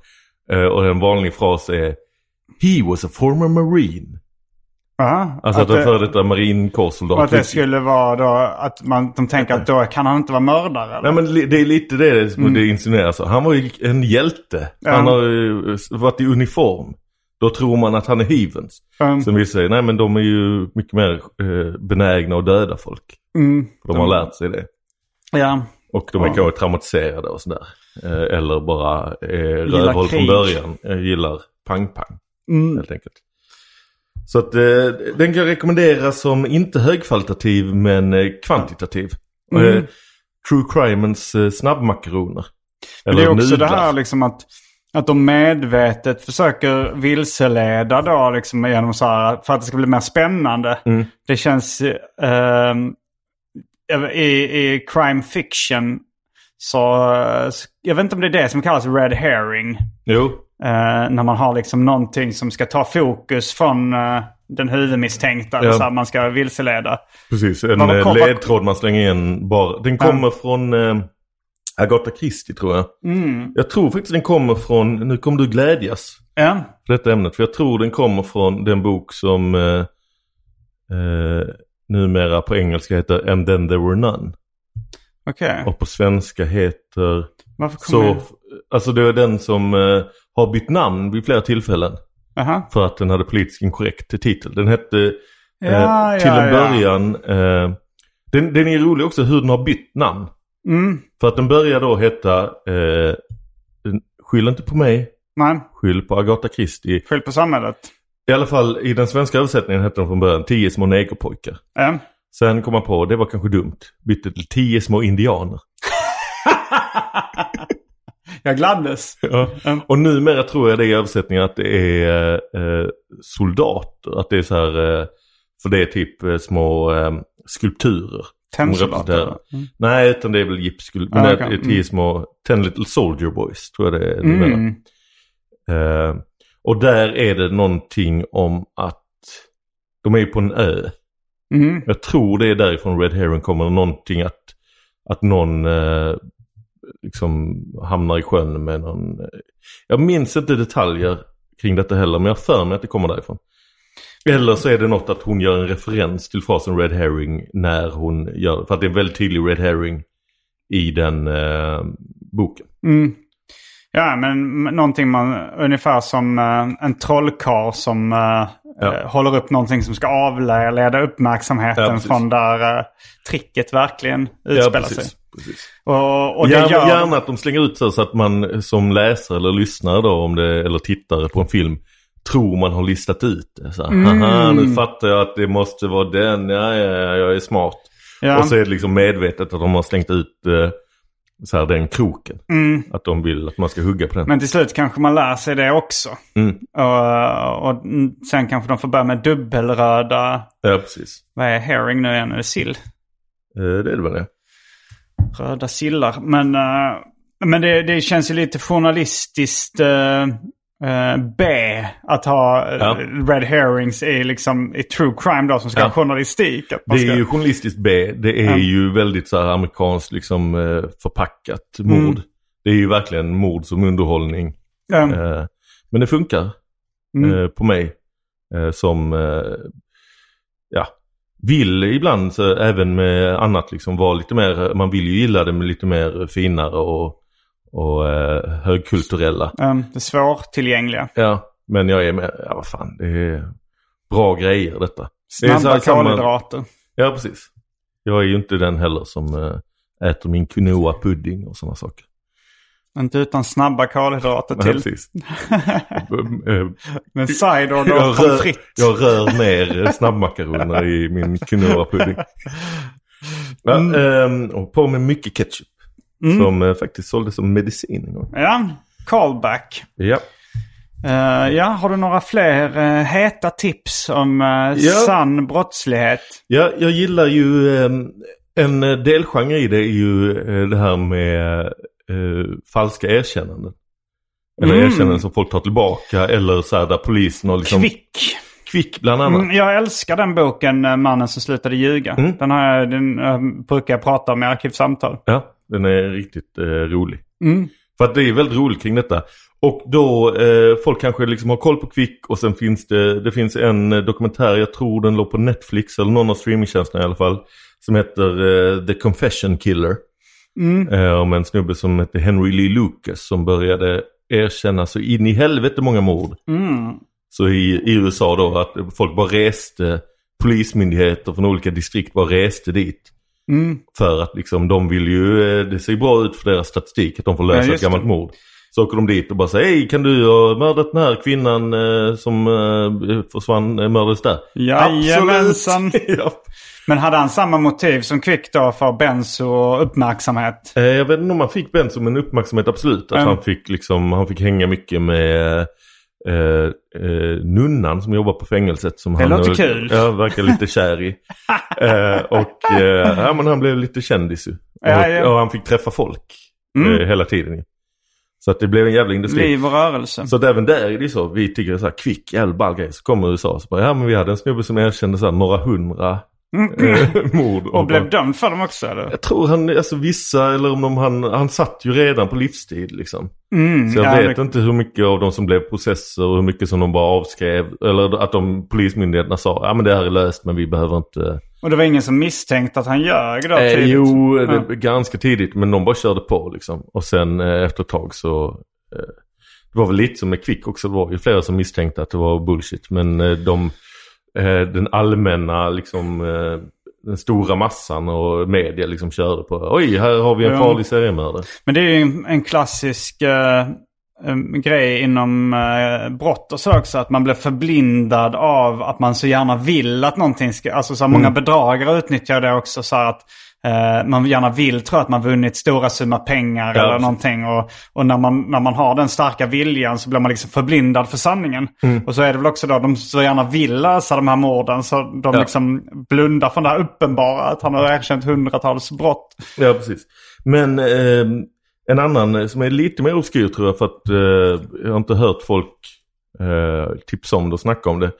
Eh, och en vanlig fras är He was a former marine. Alltså att, att, en före det, detta marinkårssoldat. att det skulle vara då att man, de tänker att då kan han inte vara mördare. Eller? Nej men det är lite det som det insinueras. Han var ju en hjälte. Ja. Han har varit i uniform. Då tror man att han är hyvens. Mm. Som vi säger, nej men de är ju mycket mer eh, benägna att döda folk. Mm. De har lärt sig det. Ja. Och de är Ja. kanske traumatiserade och sådär. Eh, eller bara eh, rövhåll från början. Eh, gillar pang-pang Mm. helt enkelt. Så att eh, den kan rekommenderas som inte högkvalitativ men eh, kvantitativ. Mm. Eh, True Crimens snabbmakaroner. Men det är också nudlar. det här liksom att, att de medvetet försöker vilseleda då liksom genom så här, för att det ska bli mer spännande. Mm. Det känns eh, i, i crime fiction så, jag vet inte om det är det som kallas red herring. Jo, Eh, när man har liksom någonting som ska ta fokus från eh, den huvudmisstänkta. Ja. Så här, man ska vilseleda. precis. En eh, kom- ledtråd man slänger in bara. Den kommer från eh, Agatha Christie tror jag. Mm. Jag tror faktiskt den kommer från, nu kommer du glädjas Ja. för detta ämnet. För jag tror den kommer från den bok som eh, eh, numera på engelska heter And then there were none. Okej. Och på svenska heter Varför kommer så, alltså det är den som eh, har bytt namn vid flera tillfällen. Aha. För att den hade politiskt inkorrekt titel. Den hette eh, Ja, till ja, en ja. början, eh, den, den är rolig också hur den har bytt namn. Mm. För att den börjar då heta eh, Skyll inte på mig, Nej, skyll på Agatha Christie. skyll på samhället. I alla fall i den svenska översättningen hette den från början Tio små negerpojkar. Ja. Sen kom man på, det var kanske dumt, bytte till Tio små indianer. Jag gladdes. Ja. Och numera tror jag det i översättningen att det är eh, soldater. Att det är så här, eh, för det är typ eh, små eh, skulpturer. Tennsoldater. Mm. Nej, utan det är väl gipsskulpturer. Ah, okej. det är tio Mm. små, ten little soldier boys tror jag det är numera. Mm. Eh, och där är det någonting om att de är ju på en ö. Mm. Jag tror det är därifrån Red Herring kommer någonting att, att någon eh, liksom hamnar i sjön med någon... Jag minns inte detaljer kring detta heller men jag för mig att det kommer därifrån. Eller så är det något att hon gör en referens till frasen Red Herring när hon gör För att det är en väldigt tydlig Red Herring i den eh, boken. Mm. Ja, men någonting man, ungefär som eh, en trollkarl som eh, Ja. eh, håller upp någonting som ska avleda uppmärksamheten Ja, från där eh, tricket verkligen utspelar sig. Precis. Och, och det gärna, gör... gärna att de slänger ut så, så att man som läsare eller lyssnare då, om det, eller tittare på en film tror man har listat ut det. Så, Mm. Haha, nu fattar jag att det måste vara den. Ja, ja, ja jag är smart. Ja. Och så är det liksom medvetet att de har slängt ut eh, så här, den kroken. Att de vill att man ska hugga på den. Men till slut kanske man lär sig det också. Mm. Och, och mm, sen kanske de får börja med dubbelröda... Ja, precis. Vad är herring nu igen? Är det sill? Eh, det är det väl det. Röda sillar. Men, eh, men det, det känns ju lite journalistiskt uh, B att ha eh, Ja. red herrings i, liksom, i true crime då som ska Ja. ha journalistik. Att man Det ska, är ju journalistiskt B. Det är Ja. ju väldigt så här amerikanskt liksom eh, förpackat mord. Mm. Det är ju verkligen mord som underhållning. Eh, Men det funkar Mm. eh, på mig. Eh, Som, eh, vill ibland så även med annat liksom vara lite mer, man vill ju gilla det med lite mer finare och, och eh, högkulturella. Um, det svårtillgängliga. Ja, men jag är med, ja vad fan, det är bra grejer detta. Det är Snabba samma- kolhydrater. Ja, precis. Jag är ju inte den heller som eh, äter min quinoa-pudding och sådana saker. Inte utan snabba kolhydrater Nej, till. precis. Med cider och jag, rör, jag rör ner eh, snabbmakaroner i min quinoa-pudding. Ja, ehm, och på med mycket ketchup. Som eh, faktiskt såldes som medicin en gång. Ja, callback. Ja. Eh, ja, har du några fler uh, heta tips om uh, Ja. sann brottslighet? Ja, jag gillar ju ehm, en delgenre i det är ju det här med eh, falska erkännanden. Eller Mm. erkännanden som folk tar tillbaka eller så här där polisen har liksom... Kvick. Kvick bland annat. Mm, jag älskar den boken, eh, Mannen som slutade ljuga. Mm. Den, har jag, den uh, brukar jag prata om i arkivsamtal. Ja, den är riktigt eh, rolig. Mm. För att det är väldigt roligt kring detta. Och då, eh, folk kanske liksom har koll på Kvick och sen finns det, det finns en eh, dokumentär, jag tror den låg på Netflix eller någon av streamingtjänsterna i alla fall. Som heter eh, The Confession Killer. Eh, om en snubbe som heter Henry Lee Lucas som började erkänna så in i helvete många mord. Mm. Så i, i USA då att folk bara reste, polismyndigheter från olika distrikt bara reste dit. Mm. För att liksom de vill ju, eh, det ser bra ut för deras statistik att de får lösa Ja, ett gammalt det. mord. Så åker de dit och bara säger hej kan du ha mördat den här kvinnan eh, som eh, försvann, eh, mördades där? Jajamensan. Ja. Men hade han samma motiv som Kvick då för benzo och uppmärksamhet? Eh, Jag vet inte om han fick Ben som en uppmärksamhet, absolut. Att Mm. han, fick liksom, han fick hänga mycket med eh, eh, nunnan som jobbar på fängelset. Som Det han låter kul. Ja, verkar lite kär i. eh, och ja, men han blev lite kändis ju. Ja, och, ja. och han fick träffa folk Mm. hela tiden. Så att det blev en jävla industri. Liv och rörelse. Så att även där är det så. Vi tycker så här kvick, jävla ball grej. Så kommer USA och så bara, ja men vi hade en snubbe som erkände så här några hundra eh, mord. Mm. Och blev dömd för dem också eller? jag tror han, alltså vissa, eller om de, han, han satt ju redan på livstid liksom. Mm, Så jag ja, vet det- inte hur mycket av de som blev processer och hur mycket som de bara avskrev. Eller att de polismyndigheterna sa, ja men det här är löst men vi behöver inte... Och det var ingen som misstänkte att han ljög då Eh, tidigt? jo, Ja. det, ganska tidigt men de bara körde på liksom. Och sen eh, efter ett tag så... Eh, det var väl lite som med Kvick också. Det var ju flera som misstänkte att det var bullshit. Men eh, de, eh, den allmänna liksom... Eh, den stora massan och media liksom körde på. Oj, här har vi en Ja. farlig seriemördare. Men det är ju en, en klassisk eh, grej inom eh, brott och så också. Att man blir förblindad av att man så gärna vill att någonting ska... Alltså så här, många bedragare utnyttjar det också så att eh, man gärna vill tro att man vunnit stora summor pengar Ja, eller precis. någonting. Och, och när, man, när man har den starka viljan så blir man liksom förblindad för sanningen. Mm. Och så är det väl också då de så gärna vill lösa de här morden. Så de Ja. liksom blundar från det här uppenbara. Att han har erkänt hundratals brott. Ja, precis. Men eh, en annan eh, som är lite mer obskyr tror jag för att eh, jag har inte hört folk eh, tipsa om det och snacka om det.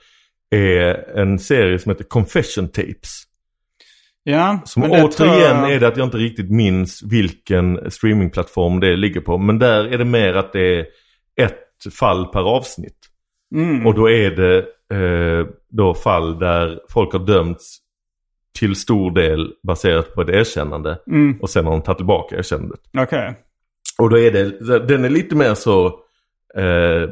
Är en serie som heter Confession Tapes. Ja, Som men återigen jag- är det att jag inte riktigt minns vilken streamingplattform det ligger på. Men där är det mer att det är ett fall per avsnitt. Mm. Och då är det eh, då fall där folk har dömts till stor del baserat på ett erkännande. Mm. Och sen har de tagit tillbaka erkännandet. Okej. Och då är det, den är lite mer så eh,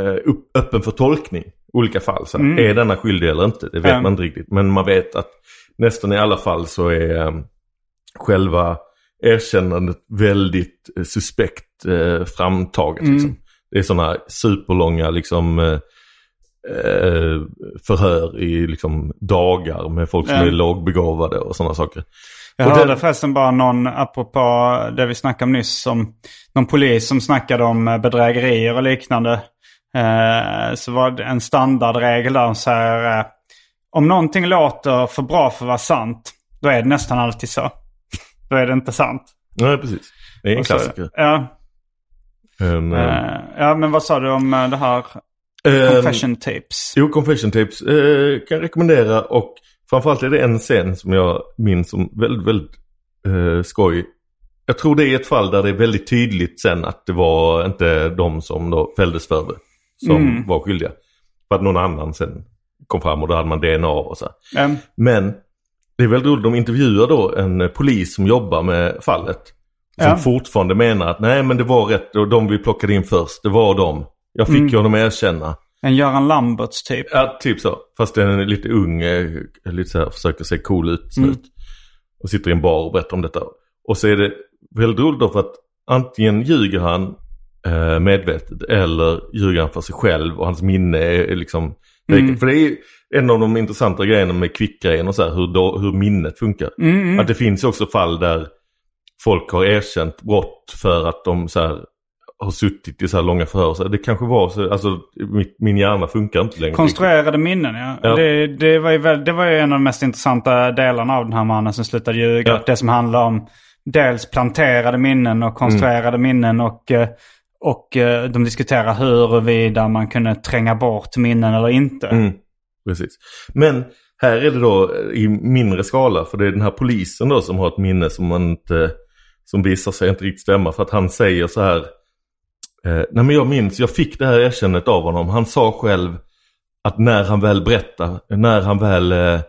eh, upp, öppen för tolkning. Olika fall. Så Mm. Är denna skyldig eller inte? Det vet Ja. man inte riktigt. Men man vet att nästan i alla fall så är eh, själva erkännandet väldigt eh, suspekt eh, framtaget. Mm. Liksom. Det är sådana superlånga liksom eh, förhör i liksom dagar med folk som är lågbegåvade och sådana saker. Jag Och hörde den- förresten bara någon, apropå det vi snackade om nyss, om någon polis som snackade om eh, bedrägerier och liknande. Eh, så var det en standardregel där som säger eh, om någonting låter för bra för att vara sant, då är det nästan alltid så. då är det inte sant. Nej, precis. Det är en så- klassiker. Ja, En, eh, ja, men vad sa du om eh, det här confession tapes? Jo, Confession Tapes kan jag rekommendera och framförallt är det en scen som jag minns som väldigt, väldigt eh, skoj. Jag tror det är ett fall där det är väldigt tydligt sen att det var inte de som då fälldes för det som Mm. var skyldiga. För att någon annan sen kom fram och då hade man DNA och så. Eh, Men det är väldigt roligt, de intervjuar då en eh, polis som jobbar med fallet. Som Ja. fortfarande menar att nej men det var rätt och de vi plockade in först, det var de. Jag fick Mm. ju honom erkänna. En Göran Lamberts typ. Ja, typ så. Fast den är lite ung, eh, lite så här, försöker se cool ut. Mm. Och sitter i en bar och berättar om detta. Och så är det väldigt roligt då för att antingen ljuger han eh, medvetet eller ljuger han för sig själv och hans minne är, är liksom... Mm. För det är en av de intressanta grejerna med kvickgrejen och så här, hur, då, hur minnet funkar. Mm, mm. Att det finns också fall där folk har erkänt brott för att de så här, har suttit i så här långa förhör. Så det kanske var så, alltså min hjärna funkar inte längre. Konstruerade minnen ja. Ja. Det, det, var ju väl, det var ju en av de mest intressanta delarna av den här mannen som slutade ljuga. Ja. Det som handlar om dels planterade minnen och konstruerade minnen och, eh, och eh, de diskuterar huruvida man kunde tränga bort minnen eller inte. Mm, precis. Men här är det då i mindre skala för det är den här polisen då som har ett minne som man inte, som visar sig inte riktigt stämma för att han säger så här. Eh, nej men jag minns, jag fick det här erkännandet av honom. Han sa själv att när han väl berättade, när han väl eh,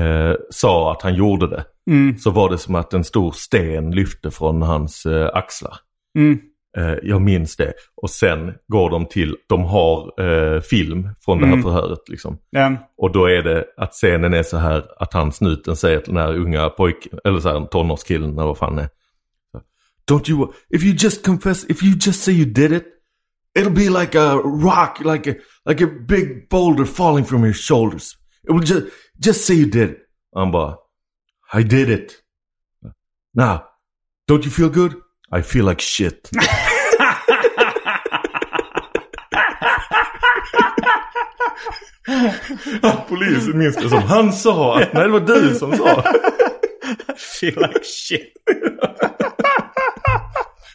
eh, sa att han gjorde det. Mm, Så var det som att en stor sten lyfte från hans eh, axlar. mm, Eh, jag minns det. Och sen går de till, de har eh, film från det här Mm. förhöret liksom. ja. Och då är det att scenen är så här att han snuten säger till den här unga pojken, eller så här tonårskillen eller vad fan det är. Don't you, if you just confess, if you just say you did it, it'll be like a rock, like a, like a big boulder falling from your shoulders. It will just, just say you did it. Bara, I did it. Now, don't you feel good? I feel like shit. Ah, polisen minns det som han sa nej det var du som sa. Feel like shit.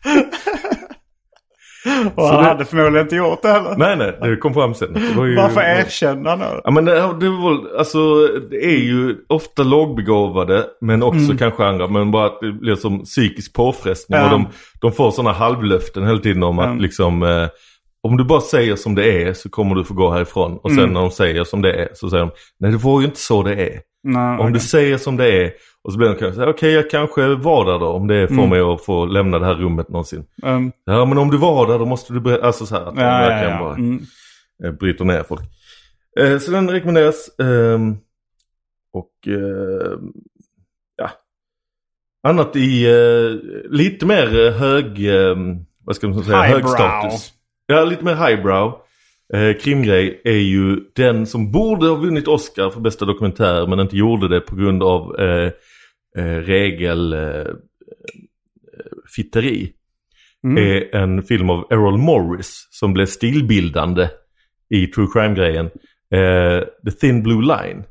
Och han det- hade förmodligen inte gjort det heller. Nej nej, det kom fram sen. Det ju- Varför erkänna nu? Ja men det, det, var, alltså, det är ju ofta lågbegåvade men också kanske andra. Men bara att det blir som psykisk påfrestning. Ja. Och de, de får sådana halvlöften hela tiden om att Ja. liksom eh, om du bara säger som det är så kommer du få gå härifrån. Och sen när de säger som det är så säger de nej det var ju inte så det är. Nej, Om okej. du säger som det är och så blir de kanske så här, okej jag kanske var där då om det får mig att få lämna det här rummet någonsin. Um, Ja men om du var där då måste du berätta, alltså så här att ja, ja, verkligen ja. bara Mm. eh, bryter ner folk. Eh, så den rekommenderas. ehm, och eh, ja, annat i eh, lite mer eh, hög, eh, vad ska man säga, hög status. Ja, lite mer highbrow. Eh, krimgrej är ju den som borde ha vunnit Oscar för bästa dokumentär men inte gjorde det på grund av eh, eh, regel eh, fitteri. Mm. Är en film av Errol Morris som blev stilbildande i true crime-grejen. Eh, The Thin Blue Line.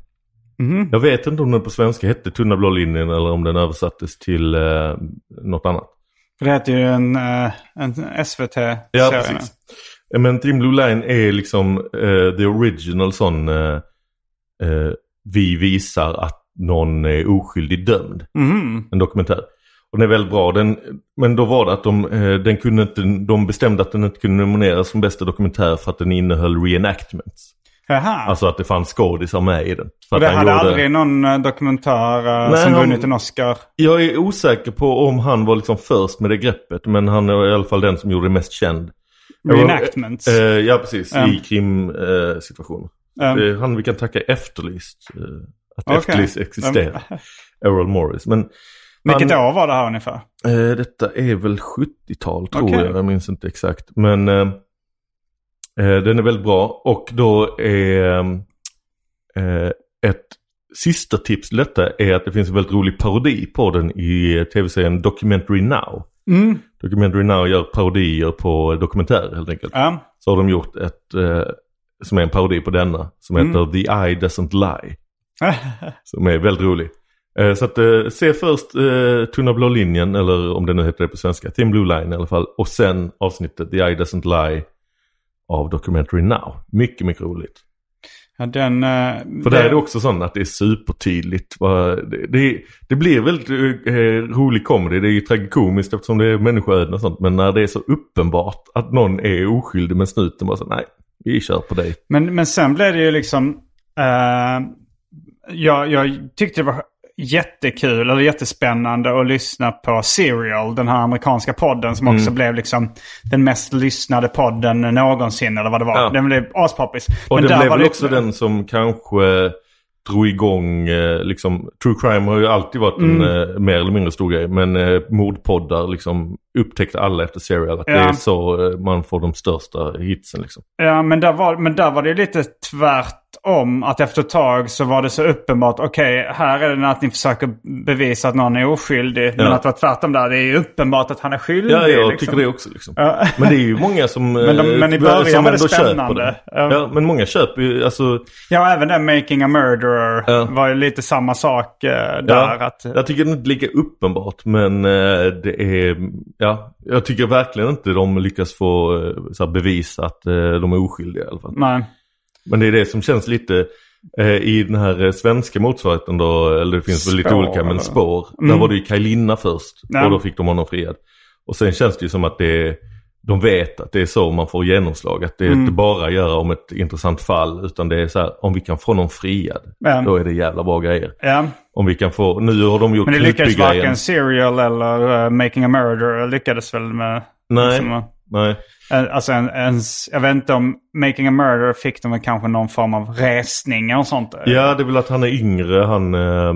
Mhm. Jag vet inte om den på svenska hette Tunna blå linjen eller om den översattes till eh, något annat. För det heter ju en, eh, en SVT-serie. Ja, precis. Eh, Men Thin Blue Line är liksom eh, the original sån eh, eh, vi visar att någon är oskyldig dömd. Mhm. En dokumentär. Och den är väldigt bra. Den, men då var det att de, eh, den kunde inte, de bestämde att den inte kunde nomineras som bästa dokumentär för att den innehöll reenactments. Jaha. Alltså att det fanns skådisar med i den. För och det hade gjorde- aldrig någon eh, dokumentär Nej, som vunnit en Oscar. Jag är osäker på om han var liksom först med det greppet. Men han är i alla fall den som gjorde det mest känd. Reenactments. Eh, ja, precis. Ja. I krimsituationer. Ja. Det är han vi kan tacka Efterlyst. Eh, att Okej. Efterlyst existerar. Errol Morris. Men Vilket han- år var det här ungefär? Eh, detta är väl 70-tal tror Okej. jag. Jag minns inte exakt. Men eh, eh, den är väldigt bra. Och då är eh, ett sista tips till detta är att det finns en väldigt rolig parodi på den i eh, tv-serien Documentary Now. Mm. Documentary Now gör parodier på dokumentärer helt enkelt. Ja. Så har de gjort ett, eh, som är en parodi på denna, som Mm. heter The Eye Doesn't Lie. Som är väldigt rolig. Eh, så att eh, se först eh, Tunna blå linjen, eller om det nu heter det på svenska, Thin Blue Line i alla fall. Och sen avsnittet The Eye Doesn't Lie av Documentary Now. Mycket, mycket roligt. Ja, den... eh, För där är det också sånt att det är supertydligt. Det, det, det blir väldigt eh, rolig comedy. Det är ju tragikomiskt eftersom det är människoöden och sånt. Men när det är så uppenbart att någon är oskyldig med snuten bara så nej, vi kör på dig. Men, men sen blev det ju liksom... eh, jag, jag tyckte det var jättekul eller jättespännande att lyssna på Serial, den här amerikanska podden som också blev liksom den mest lyssnade podden någonsin eller vad det var. Ja. Den blev aspoppis. Och Men den blev väl också den som kanske drog igång, eh, liksom, true crime har ju alltid varit en Mm. eh, mer eller mindre stor grej. Men eh, mordpoddar liksom upptäckte alla efter serial att det Ja. är så eh, man får de största hitsen liksom. Ja, men där var, men där var det lite tvärtom. Att efter ett tag så var det så uppenbart. Okej, här är det att ni försöker bevisa att någon är oskyldig. Men Ja. att det var tvärtom där. Det är ju uppenbart att han är skyldig. Ja, jag liksom. tycker det också liksom. Ja. Men det är ju många som, Men de- eh, men i början var det spännande. det. Ja. Men många köper ju, alltså, Ja, även den Making a Murderer Ja. var ju lite samma sak eh, där. ja, Att, jag tycker det är inte lika uppenbart men det är, ja, jag tycker verkligen inte de lyckas få eh, så här, bevisa att eh, de är oskyldiga i alla fall. nej. Men det är det som känns lite eh, i den här eh, svenska motsvarigheten då, eller det finns väl lite Spår, olika, men spår. Där Mm. var det ju Kajlinna först Ja. och då fick de honom friad. Och sen känns det ju som att det är, de vet att det är så man får genomslag. Att det Mm. inte bara att göra om ett intressant fall, utan det är så här, om vi kan få någon friad, Ja. då är det jävla bra grejer. Ja. Om vi kan få, nu har de gjort Men det lyckades varken Serial eller eh, Making a Murderer lyckades väl med... Nej, liksom, nej. Eh, Alltså en, en, jag vet inte om Making a Murderer fick de kanske någon form av resning och sånt. Ja, det är väl att han är yngre, han eh,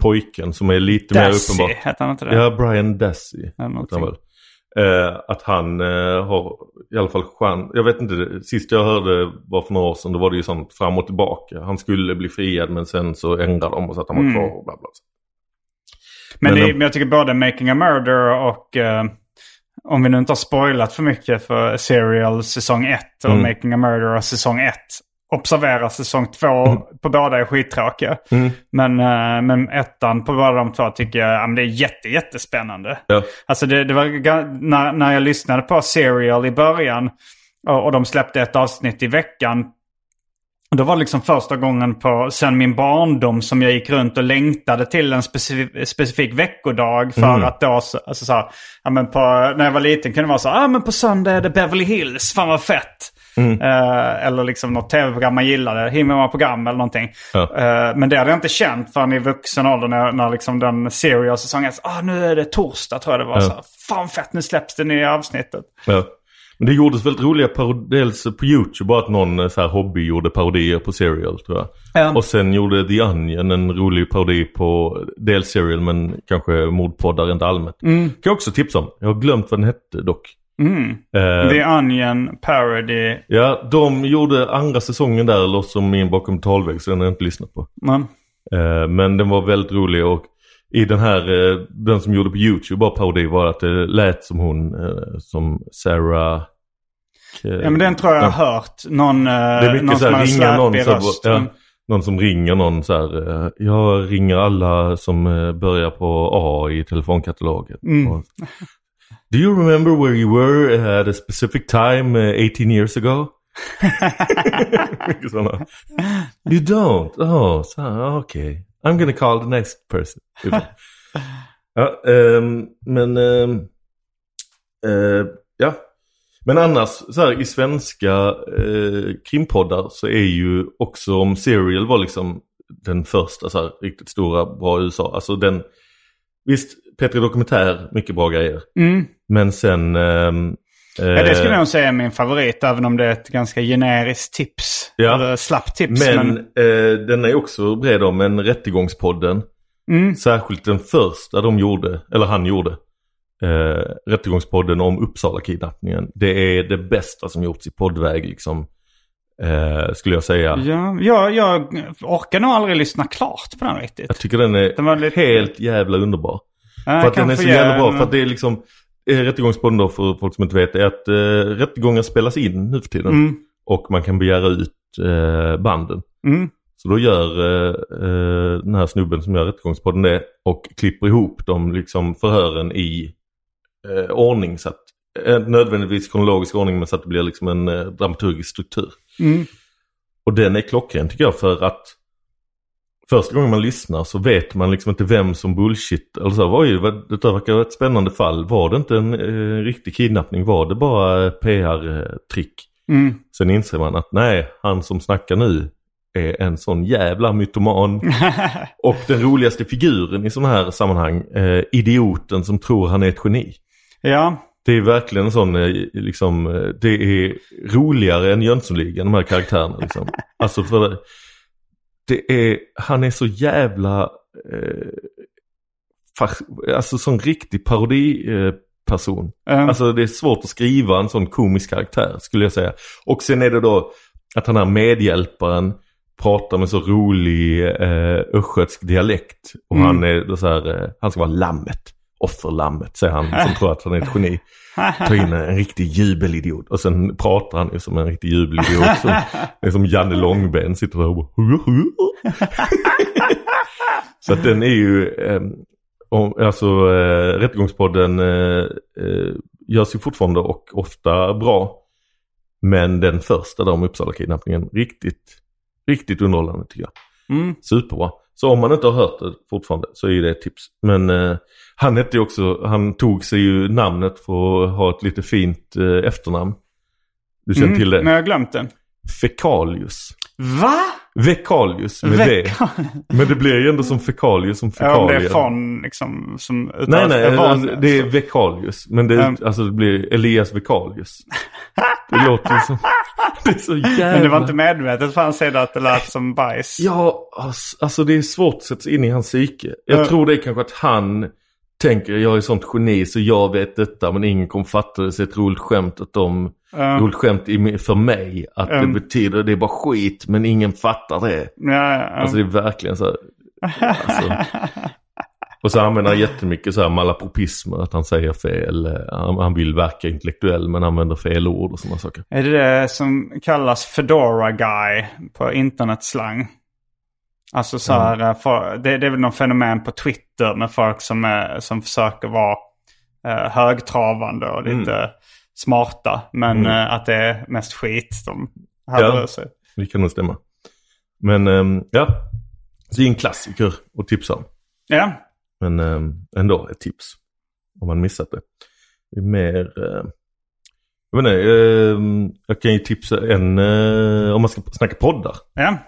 pojken som är lite mer Dassey, uppenbart. hette han inte det? Ja, Brian Dassey. Han väl. Eh, att han eh, har i alla fall chans. Jag vet inte, det- sist jag hörde var för några år sedan. Då var det ju sånt fram och tillbaka. Han skulle bli friad men sen så ändrade de och så att han var Mm. kvar och bla bla. Men, Men det, de- men jag tycker både Making a Murderer och... eh, om vi nu inte har spoilat för mycket för Serial säsong 1 och Mm. Making a Murderer säsong 1. Observera säsong 2 på båda är skittråkiga. Mm. Men, eh, men ettan på båda de två tycker jag det är jätte, jättespännande. Ja. Alltså det, det var när, när jag lyssnade på Serial i början och, och de släppte ett avsnitt i veckan. Då var det liksom första gången på sen min barndom som jag gick runt och längtade till en specifik, specifik veckodag. För att då, så- alltså så här, ja, men på, när jag var liten kunde det vara så ah, men på söndag är det Beverly Hills, fan vad fett. Eh, eller liksom något tv-program man gillade, Himmel program eller någonting. Ja. Eh, men det hade jag inte känt förrän i vuxen ålder när, när liksom den serial-säsongen, ah, nu är det torsdag tror jag det var. Ja. Så, fan fett, nu släpps det nya avsnittet. Ja. Men det gjordes väldigt roliga parodier, dels på YouTube, bara att någon eh, så här hobby gjorde parodier på Serial tror jag. Ja. Och sen gjorde The Onion en rolig parodi på dels Serial men kanske mordpoddar rent allmänt. Mm. Kan jag också tipsa om. Jag har glömt vad den hette dock. Mm. Eh, The Onion Parody. Ja, de gjorde andra säsongen där, Loss som min bakom talvägg, så den har jag inte lyssnat på. Men, Eh, men den var väldigt rolig och i den här, eh, den som gjorde på YouTube bara parodi var att det lät som hon, som Sarah... ja, men den tror jag jag har hört. Någon, Det är uh, mycket någon så som här, har ringa någon, så, röst. ja, Mm. någon som ringer någon så här. Jag ringer alla som börjar på A i telefonkatalogen. Mm. Och, Do you remember where you were at a specific time uh, 18 years ago? You don't? Oh, so, okay. I'm gonna call the next person. Ja, ehm, men... ehm, eh, ja. Men annars, så här i svenska eh, krimpoddar så är ju också om Serial var liksom den första så här, riktigt stora bra i USA. Alltså den, visst, Petri Dokumentär, mycket bra grejer. Mm. Men sen... ehm, Ja, det skulle eh, jag nog säga är min favorit, även om det är ett ganska generiskt tips. Ja. Eller slapp tips. Men, Men, eh, den är också bred om en Rättegångspodden. Mm. Särskilt den första de gjorde, eller han gjorde. Eh, Rättegångspodden om Uppsala-kidnappningen. Det är det bästa som gjorts i poddväg liksom. Eh, skulle jag säga. Ja, jag, jag orkar nog aldrig lyssna klart på den riktigt. Jag tycker den är Den lite- helt jävla underbar. Ja, för att den är så jävla bra. För att det är liksom, eh, Rättegångspodden då för folk som inte vet är att eh, rättegångar spelas in nu för tiden. Mm, Och man kan begära ut eh, banden. mm, Så då gör eh, eh, den här snubben som gör Rättegångspodden det och klipper ihop de liksom förhören i eh, ordning. Så att, eh, nödvändigtvis kronologisk ordning men så att det blir liksom en eh, dramaturgisk struktur. mm. Och den är klockren tycker jag för att första gången man lyssnar så vet man liksom inte vem som bullshit. Eller så, oj, det verkar vara ett spännande fall. Var det inte en eh, riktig kidnappning? Var det bara eh, PR-trick? Mm. Sen inser man att nej, han som snackar nu är en sån jävla mytoman. Och den roligaste figuren i sådana här sammanhang, eh, idioten som tror han är ett geni. ja, Det är verkligen en sån, eh, liksom, eh, det är roligare än Jönssonligan, de här karaktärerna. Liksom. Alltså för det, är, han är så jävla, eh, fas- alltså sån riktig parodiperson. Eh. Mm. Alltså det är svårt att skriva en sån komisk karaktär skulle jag säga. Och sen är det då att den här medhjälparen pratar med så rolig eh, östgötsk dialekt. Och Mm. han är så här, eh, han ska vara lammet. Offerlammet säger han som tror att han är ett geni. Ta in en, riktig jubelidiot. Och sen pratar han ju som en riktig jubelidiot. Som, det är som Janne Långben sitter där och bara... Så att den är ju... Eh, om, alltså eh, Rättegångspodden eh, eh, görs ju fortfarande och ofta bra. Men den första där om Uppsala-kidnappningen, riktigt, riktigt underhållande tycker jag. Mm. Superbra. Så om man inte har hört det fortfarande så är det ett tips. Men eh, han hette ju också, han tog sig ju namnet för att ha ett lite fint eh, efternamn. Du känner Mm. till det? Men jag har glömt det. Fekalius. Va? Vekalius med V. Veckan? Men det blir ju ändå som fekalius som Ja, om det är från liksom som Nej, nej, alltså, det är Vekalius. Men det, Mm. alltså, det blir Elias Vekalius. Det låter som... Det är så jävla... Men det var inte medvetet för han säger att det lät som bajs. Ja, alltså det är svårt att sätta sig in i hans psyke. Jag Ja. tror det är kanske att han tänker jag är sånt geni så jag vet detta men ingen kommer fatta det. Så ett roligt skämt att de... Ja. Roligt skämt för mig att Mm. det betyder det är bara skit men ingen fattar det. Ja, ja, Alltså det är verkligen så här, alltså. Och så använder han jättemycket så här malapropismer, att han säger fel. eh, Han, han vill verka intellektuell men använder fel ord och sådana saker. Är det det som kallas Fedora Guy på internetslang? Alltså så här, Mm. eh, för, det, det är väl någon fenomen på Twitter med folk som, är, som försöker vara eh, högtravande och lite Mm. smarta. Men Mm. eh, att det är mest skit de hade Ja. sig. Det kan nog stämma. Men ehm, ja, så det är en klassiker att tipsa om. Ja, Men ehm, ändå ett tips. Om man missat det. Det är mer... eh, jag vet inte, ehm, jag kan ju tipsa en, eh, om man ska snacka poddar. ja.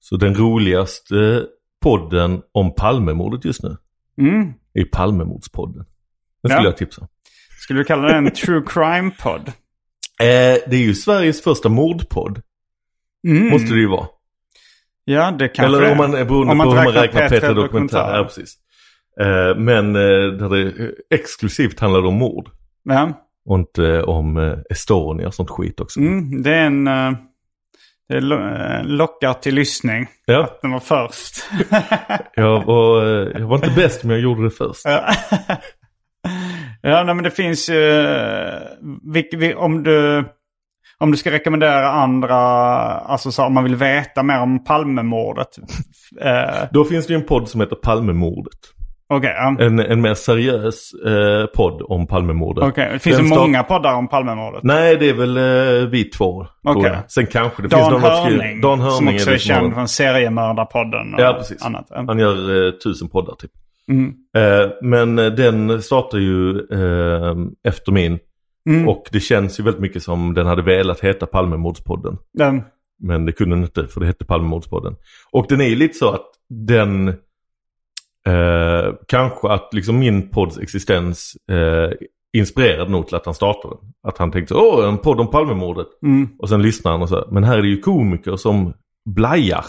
Så den roligaste podden om Palmemordet just nu Mm. är Palmemordspodden. Den skulle Ja. jag tipsa. Skulle du kalla det en true crime-podd? Eh, det är ju Sveriges första mordpodd. Mm. Måste det ju vara. Ja, det kanske Eller om man är beroende Om man på hur man räknar räknar P3 P3 Dokumentär. Dokumentär. Ja, precis. Eh, men eh, där det exklusivt handlar om mord. Ja. Och inte om eh, Estonia och sånt skit också. Mm, det är en... det lo- lockar till lyssning. Ja, Den var först. jag var, jag var inte bäst men jag gjorde det först. Ja, nej, men det finns ju... vi- om, du, om du ska rekommendera andra, alltså så, om man vill veta mer om Palmemordet. eh, Då finns det ju en podd som heter Palmemordet. Okej, ja. En, en mer seriös eh, podd om Palmemordet. Det finns Den start- många poddar om Palmemordet. Nej, det är väl eh, vi två. jag. Sen kanske det Dan finns någon skriver- Hörning, Dan Hörning som också det är som känd från Seriemördarpodden och Ja, precis. annat. Ja. Han gör eh, tusen poddar typ. Mm. Eh, men eh, den startar ju eh, efter min. Mm. Och det känns ju väldigt mycket som den hade velat heta Palmemordspodden. Den, Men det kunde den inte för det hette Palmemordspodden. Och den är ju lite så att den... Eh, kanske att liksom min podds existens eh, inspirerade nog till att han startade den. Att han tänkte åh en podd om Palmemordet. mm. Och sen lyssnar han och så men här är det ju komiker som blajar.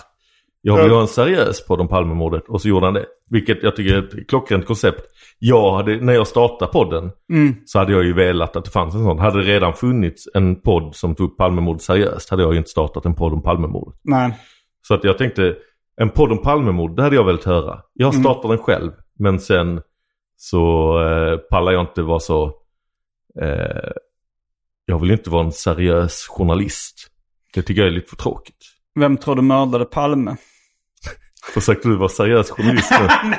Jag vill Ja. ha en seriös podd om Palmemordet och så gjorde han det. Vilket jag tycker är ett klockrent koncept. Jag hade, när jag startade podden Mm. så hade jag ju velat att det fanns en sån. Hade det redan funnits en podd som tog upp Palmemordet seriöst hade jag ju inte startat en podd om Palmemordet. Nej. Så att jag tänkte, en podd om Palmemord, det hade jag velat höra. Jag startar den själv, men sen så eh, pallar jag inte vara så... Eh, jag vill inte vara en seriös journalist. Det tycker jag är lite för tråkigt. Vem tror du mördade Palme? Försökte du vara seriös journalist nu?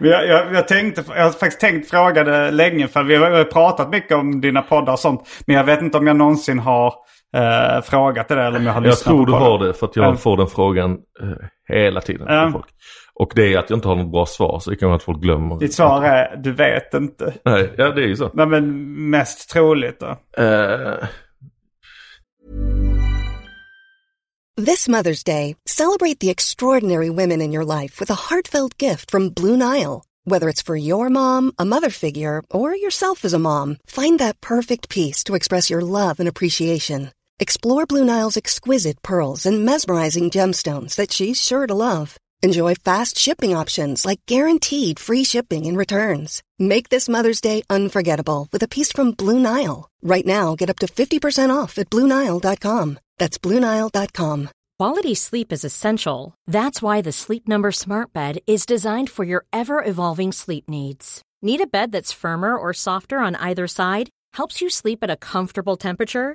Jag, jag, jag, tänkte, jag har faktiskt tänkt fråga det länge för vi har ju pratat mycket om dina poddar och sånt. Men jag vet inte om jag någonsin har eh, frågat det eller om jag har Jag lyssnat tror på du podden. har det för att jag Ja. får den frågan eh, hela tiden från folk. Och det är att jag inte har något bra svar så det kan vara att folk glömmer. Ditt svar är du vet inte. Nej, ja det är ju så. Nej men mest troligt då. Eh, This Mother's Day, celebrate the extraordinary women in your life with a heartfelt gift from Blue Nile. Whether it's for your mom, a mother figure, or yourself as a mom, find that perfect piece to express your love and appreciation. Explore Blue Nile's exquisite pearls and mesmerizing gemstones that she's sure to love. Enjoy fast shipping options like guaranteed free shipping and returns. Make this Mother's Day unforgettable with a piece from Blue Nile. Right now, get up to 50% off at BlueNile.com. That's BlueNile.com. Quality sleep is essential. That's why the Sleep Number Smart Bed is designed for your ever evolving sleep needs. Need a bed that's firmer or softer on either side? Helps you sleep at a comfortable temperature?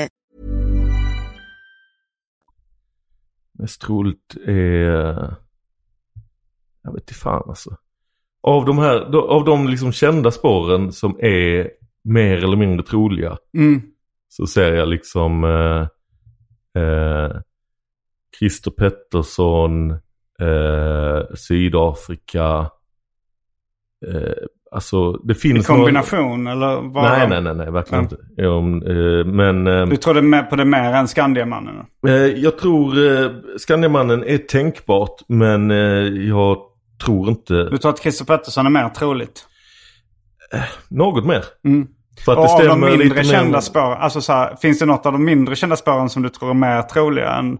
Mest troligt är... Jag vet inte fan alltså. Av de här, av de liksom kända spåren som är mer eller mindre troliga. Mm. Så ser jag liksom eh, eh, Christer Pettersson, eh, Sydafrika. Eh, alltså det I finns kombination eller vad? Nej, nej, nej, nej, verkligen Ja. inte. Om, eh, men eh, Du tror det med på det mer än Skandiamannen? eh, jag tror eh, Skandiamannen är tänkbart men eh, jag tror inte Du tror att Christer Pettersson är mer troligt? något mer. Mm. För att Och det av de stämmer mindre lite kända mer. spåren, alltså så här, finns det något av de mindre kända spåren som du tror är mer troliga än,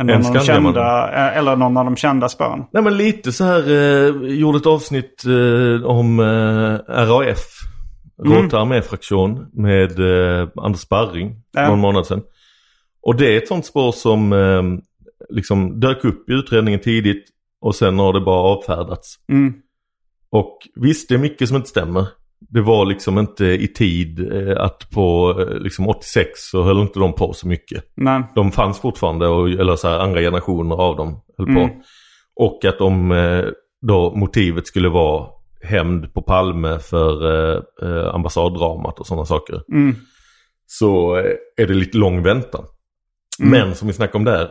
än någon av de kända, eh, eller någon av de kända spåren? Nej men lite så här, eh, gjorde ett avsnitt eh, om eh, RAF. Mm. Råta arméfraktion med eh, Anders Sparring Ja. någon månad sedan. Och det är ett sånt spår som eh, liksom dök upp i utredningen tidigt och sen har det bara avfärdats. Mm. Och visst, det är mycket som inte stämmer. Det var liksom inte i tid eh, att på eh, liksom 86 så höll inte de på så mycket. Nej. De fanns fortfarande, och, eller så här, andra generationer av dem höll Mm. på. Och att de, eh, då motivet skulle vara hämnd på Palme för eh, ambassaddramat och sådana saker. Mm. Så är det lite lång väntan. Men som vi snackade om där,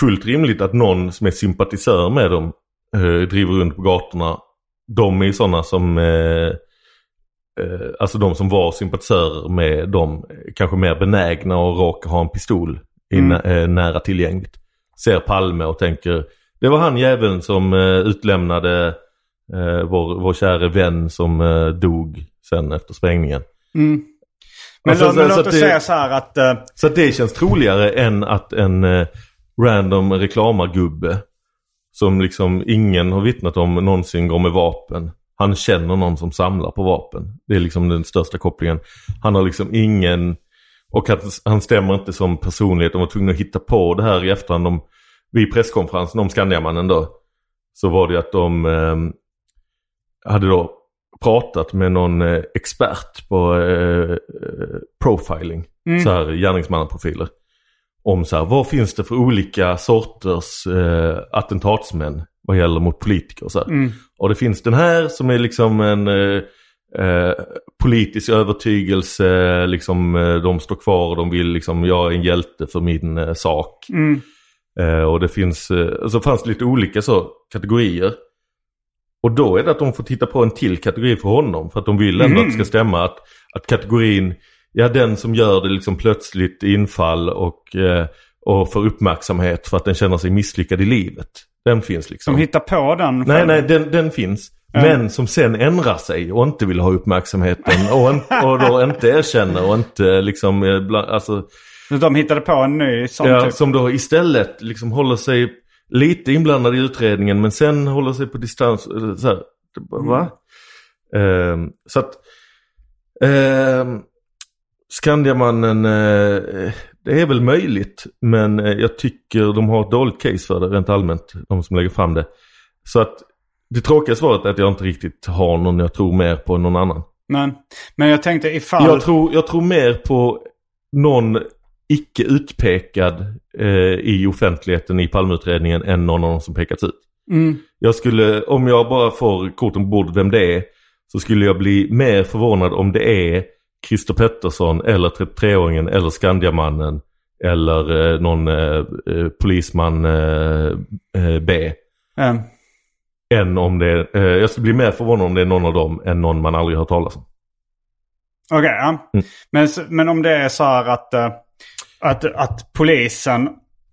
fullt rimligt att någon som är sympatisör med dem eh, driver runt på gatorna. De är ju sådana som, eh, alltså de som var sympatisörer med dem, eh, kanske mer benägna och råkar ha en pistol i Mm. nä- eh, nära tillgängligt. Ser Palme och tänker, det var han jäveln som eh, utlämnade eh, vår, vår käre vän som eh, dog sen efter sprängningen. Mm. Men, Alltså, låt, men så- låt oss det- säga så här att... eh, Så att det känns troligare än att en eh, random reklamargubbe som liksom ingen har vittnat om någonsin går med vapen. Han känner någon som samlar på vapen. Det är liksom den största kopplingen. Han har liksom ingen... Och att han stämmer inte som personlighet. De var tvungna att hitta på det här i efterhand. De vid presskonferensen om Skandiamannen då. Så var det att de eh, hade då pratat med någon eh, expert på eh, eh, profiling. Så här gärningsmannaprofiler. Om så här, vad finns det för olika sorters eh, attentatsmän vad gäller mot politiker. Så här. Och det finns den här som är liksom en eh, eh, politisk övertygelse, liksom eh, de står kvar och de vill liksom, jag är en hjälte för min eh, sak. Eh, och det finns, eh, så fanns lite olika så kategorier. Och då är det att de får titta på en till kategori för honom. För att de vill ändå att det ska stämma att, att kategorin, ja den som gör det liksom plötsligt infall och, eh, och får uppmärksamhet för att den känner sig misslyckad i livet. Den finns liksom. Som hittar på den. Nej, själv. nej, den, den finns. Men som sen ändrar sig och inte vill ha uppmärksamheten och, en, och då inte erkänner och inte liksom, eh, alltså, De hittade på en ny sån ja, typ. som då istället liksom håller sig lite inblandad i utredningen men sen håller sig på distans. eh, Så här, va? Ehm, så att ehm, Skandiamannen, eh, det är väl möjligt men eh, jag tycker de har ett dåligt case för det rent allmänt, de som lägger fram det. Så att det tråkiga svaret är att jag inte riktigt har någon jag tror mer på än någon annan. Men, men jag tänkte ifall... Jag tror, jag tror mer på någon icke utpekad eh, i offentligheten i Palmeutredningen än någon av dem som pekats ut. Mm. Jag skulle, om jag bara får korten på bordet vem det är, så skulle jag bli mer förvånad om det är Christer Pettersson eller 33-åringen eller Skandiamannen eller eh, någon eh, eh, polisman eh, eh, B. Eh, Än om det jag skulle bli mer förvånad om det är någon av dem än någon man aldrig hört talas om. Okej, ja. Mm. Men, men om det är så här att, att, att polisen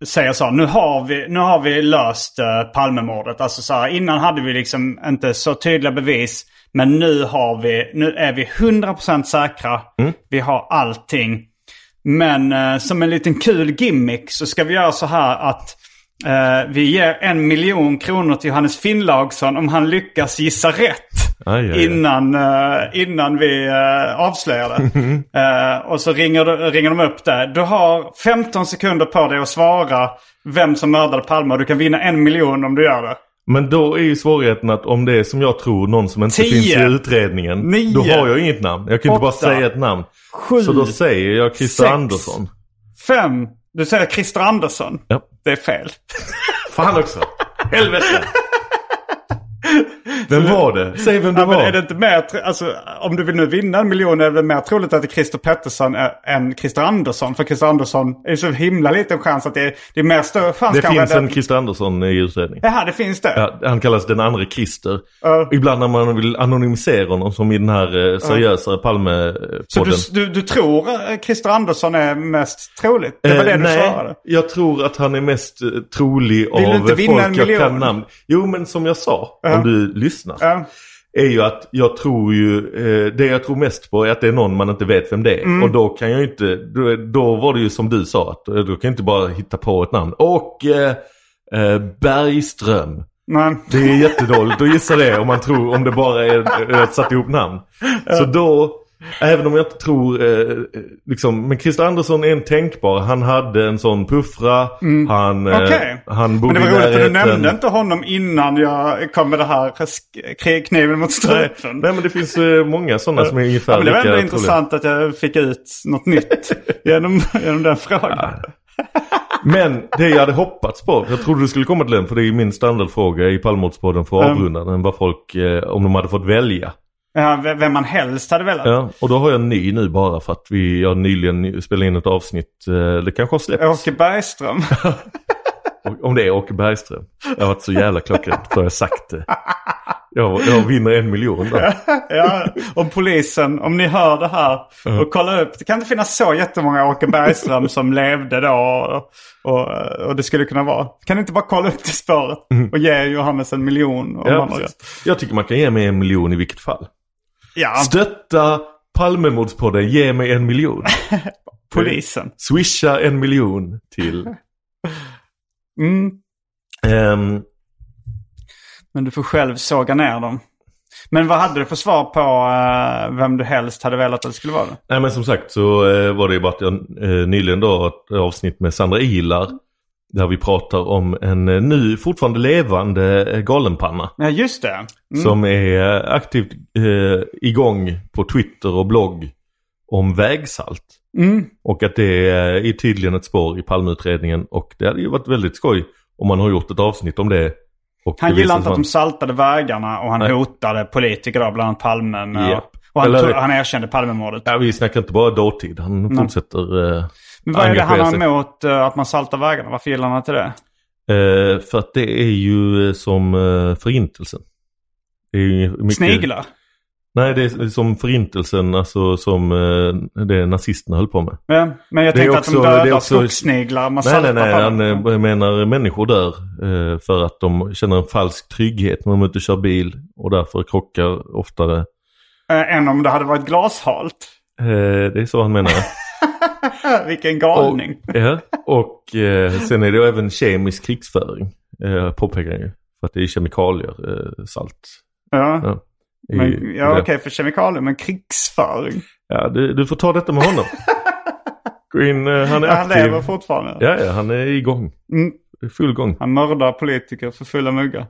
säger så här, nu har vi, nu har vi löst uh, Palmemordet. Alltså så här, innan hade vi liksom inte så tydliga bevis. Men nu har vi, nu är vi 100% säkra. Vi har allting. Men eh, som en liten kul gimmick så ska vi göra så här att eh, vi ger en miljon kronor till Johannes Finnlaugsson om han lyckas gissa rätt. Aj, aj. Innan, eh, innan vi uh, avslöjar det. Eh, och så ringer, de- ringer de upp där. Du har 15 sekunder på dig att svara vem som mördade Palme och du kan vinna en miljon om du gör det. Men då är ju svårigheten att om det är som jag tror någon som inte Tio. finns i utredningen. Nio. Då har jag inget namn. Jag kan inte bara Åtta. säga ett namn. Sju. Så då säger jag Christer Sex. Andersson. Fem. Du säger Christer Andersson. Ja. Det är fel. Fan också. Helvete. Vem var det? Säg vem det Ja, men var. är det inte mer, alltså, om du vill nu vinna en miljon är det väl mer troligt att det är Christer Pettersson än Christer Andersson. För Christer Andersson är så himla liten chans att det är, det är mer större chans Det finns en Christer Andersson i utredningen. Jaha, det finns det? Ja, han kallas den andra Christer. Ja. Ibland när man vill anonymisera honom som i den här eh, seriösare Palme-podden. Så du, du, du tror eh, Christer Andersson är mest troligt? Det var det Eh, du nej, svarade? jag tror att han är mest trolig Vill av folk jag kan namn. Jo, men som jag sa, om du lyssnar. Ja. Är ju att jag tror ju, eh, det jag tror mest på är att det är någon man inte vet vem det är. Mm. Och då kan jag ju inte, då, då var det ju som du sa, att eh, då kan jag inte bara hitta på ett namn. Och eh, eh, Bergström. Men, Det är jättedåligt att gissa det om man tror, om det bara är ett satt ihop namn. Så då, även om jag inte tror, eh, liksom, men Christer Andersson är en tänkbar. Han hade en sån puffra, han, eh, Okej. han men bodde det var roligt för du nämnde inte honom innan jag kom med det här kniven mot Nej, strupen. nej men det finns eh, många sådana som är ungefär Ja, men det var ändå intressant att jag fick ut något nytt genom, genom den frågan. Men det jag hade hoppats på, jag trodde du skulle komma till den för det är ju min standardfråga i Palmemordspodden för att Mm. avrunda den. Vad folk, eh, om de hade fått välja. Vem man helst hade velat. Ja, och då har jag en ny nu bara för att vi, jag nyligen spelade in ett avsnitt. eh, Det kanske har släppts. Åke Bergström. Och- Om det är Åke Bergström. Jag har varit så jävla klockren för jag har sagt det. Jag, jag vinner en miljon då. ja, om polisen, om ni hör det här och kollar upp. Det kan inte finnas så jättemånga Åke Bergström som levde då och, och, och det skulle kunna vara. Kan ni inte bara kolla upp det spåret och ge Johannes en miljon? Om Ja, precis. Jag tycker man kan ge mig en miljon i vilket fall. Ja Stötta Palmemordspodden, ge mig en miljon. polisen. Swisha en miljon till... Mm. Ehm, Men du får själv såga ner dem. Men vad hade du för svar på eh, vem du helst hade velat att det skulle vara? Nej men som sagt så eh, var det ju bara att jag eh, nyligen då ett avsnitt med Sandra Ilar. Där vi pratar om en eh, nu fortfarande levande eh, galenpanna. Ja, just det. Mm. Som är eh, aktivt eh, igång på Twitter och blogg om vägsalt. Mm. Och att det är tydligen ett spår i Palmeutredningen. Och det hade ju varit väldigt skoj om man har gjort ett avsnitt om det. Han visar inte att sig de saltade vägarna och han Nej. hotade politiker, då, bland annat Palme. Med, Japp. Och han, Eller- han erkände Palmemordet. Ja, vi snackar inte bara dåtid. Han fortsätter eh, Men vad är det han har emot eh, att man saltar vägarna? Varför gillar han inte det? Eh, för att det är ju eh, som eh, förintelsen. Det är ju mycket... Sniglar? Nej, det är som förintelsen, alltså som eh, det nazisterna höll på med. Ja, men jag tänkte också- att de dödar också- skogssniglar. Man Nej, nej, nej. Han eh, menar människor dör eh, för att de känner en falsk trygghet när de inte kör bil och därför krockar oftare. Än om det hade varit glashalt. Det är så han menar. Vilken galning. Och, ja, och eh, sen är det även kemisk krigsföring, eh, påpekar han ju. För att det är kemikalier, eh, salt. Ja, Ja, i- men, ja okej för kemikalier, men krigsföring. Ja, du, du får ta detta med honom. Gå in, eh, han är Han aktiv. lever fortfarande. Ja, ja, han är igång. Mm. Full gång. Han mördar politiker för fulla muggar.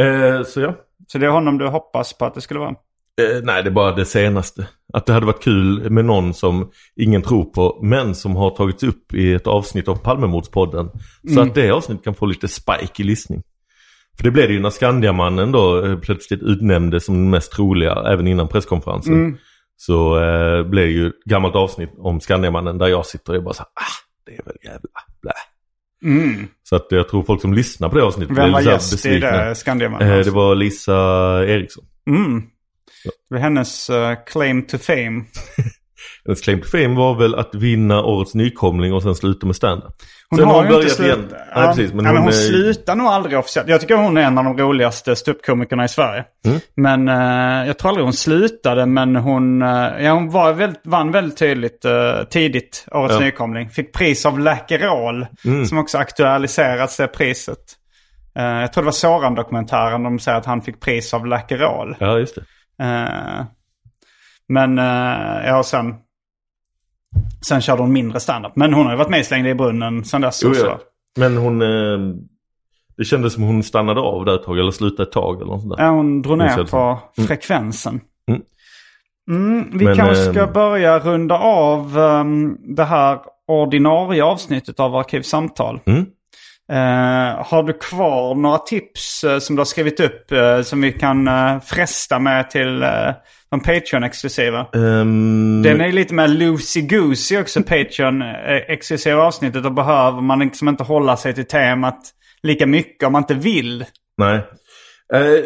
Eh, så ja. Så det är honom du hoppas på att det skulle vara. Eh, nej, det är bara det senaste. Att det hade varit kul med någon som ingen tror på, men som har tagits upp i ett avsnitt av Palmemordspodden. Så Mm. att det avsnittet kan få lite spike i lyssning. För det blev det ju när Skandiamannen då eh, plötsligt utnämndes som den mest troliga, även innan presskonferensen. Mm. Så eh, blev det ju ett gammalt avsnitt om Skandiamannen där jag sitter och är bara så här, ah, det är väl jävla blä. Mm. Så att jag tror folk som lyssnar på det avsnittet Vem var så gäst i det Skandiamannen? Eh, alltså? det var Lisa Eriksson. Mm. Det var hennes eh, claim to fame. Hennes claim to fame var väl att vinna årets nykomling och sen sluta med stand Hon Sen har, har ju hon inte slutat. igen. Nej, precis, men ja, men hon hon är- slutar nog aldrig officiellt. Jag tycker hon är en av de roligaste ståuppkomikerna i Sverige. Mm. Men eh, jag tror aldrig hon slutade. Men hon, eh, ja, hon var väldigt, vann väldigt tydligt tidigt Årets Ja. nykomling. Fick pris av Läkerol. Mm. Som också aktualiserats det priset. Jag tror det var Soran-dokumentären de säger att han fick pris av Läkerol. Ja, just det. Eh, men uh, ja, sen, sen körde hon mindre standup. Men hon har ju varit med i brunnen sen dess. Jo, också. ja. Men hon... Eh, det kändes som hon stannade av där ett tag eller slutade ett tag eller något sånt där. Ja, hon drog ner på Mm. frekvensen. Mm. Mm, vi Men, kanske ska börja runda av um, det här ordinarie avsnittet av Arkivsamtal. Mm. Eh, har du kvar några tips eh, som du har skrivit upp eh, som vi kan uh, fresta med till uh, de Patreon-exklusiva? Ehm, Den är lite mer loosey-goosey också, Patreon-exklusiva avsnittet. Och behöver man liksom inte hålla sig till temat lika mycket om man inte vill. Nej.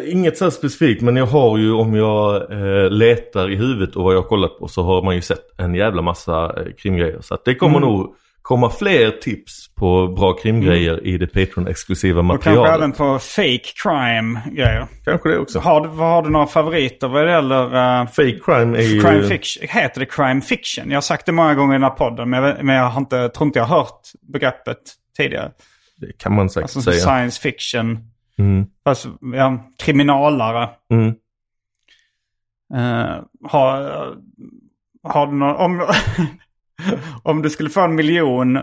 Inget så specifikt men jag har ju om jag letar i huvudet och vad jag har kollat på så har man ju sett en jävla massa krimgrejer. Så det kommer Mm. nog komma fler tips på bra krimgrejer i det Patreon-exklusiva Och kanske materialet. även på fake crime-grejer. Kanske det också. Har, har du några favoriter vad det gäller uh, Fake crime är ju... crime fiction? Heter det crime fiction? Jag har sagt det många gånger i den här podden men jag, men jag har inte, tror inte jag har hört begreppet tidigare. Det kan man säkert Alltså säga. science fiction. Mm. Fast ja, kriminalare. Mm. Eh, har, har du någon, om, om du skulle få en miljon.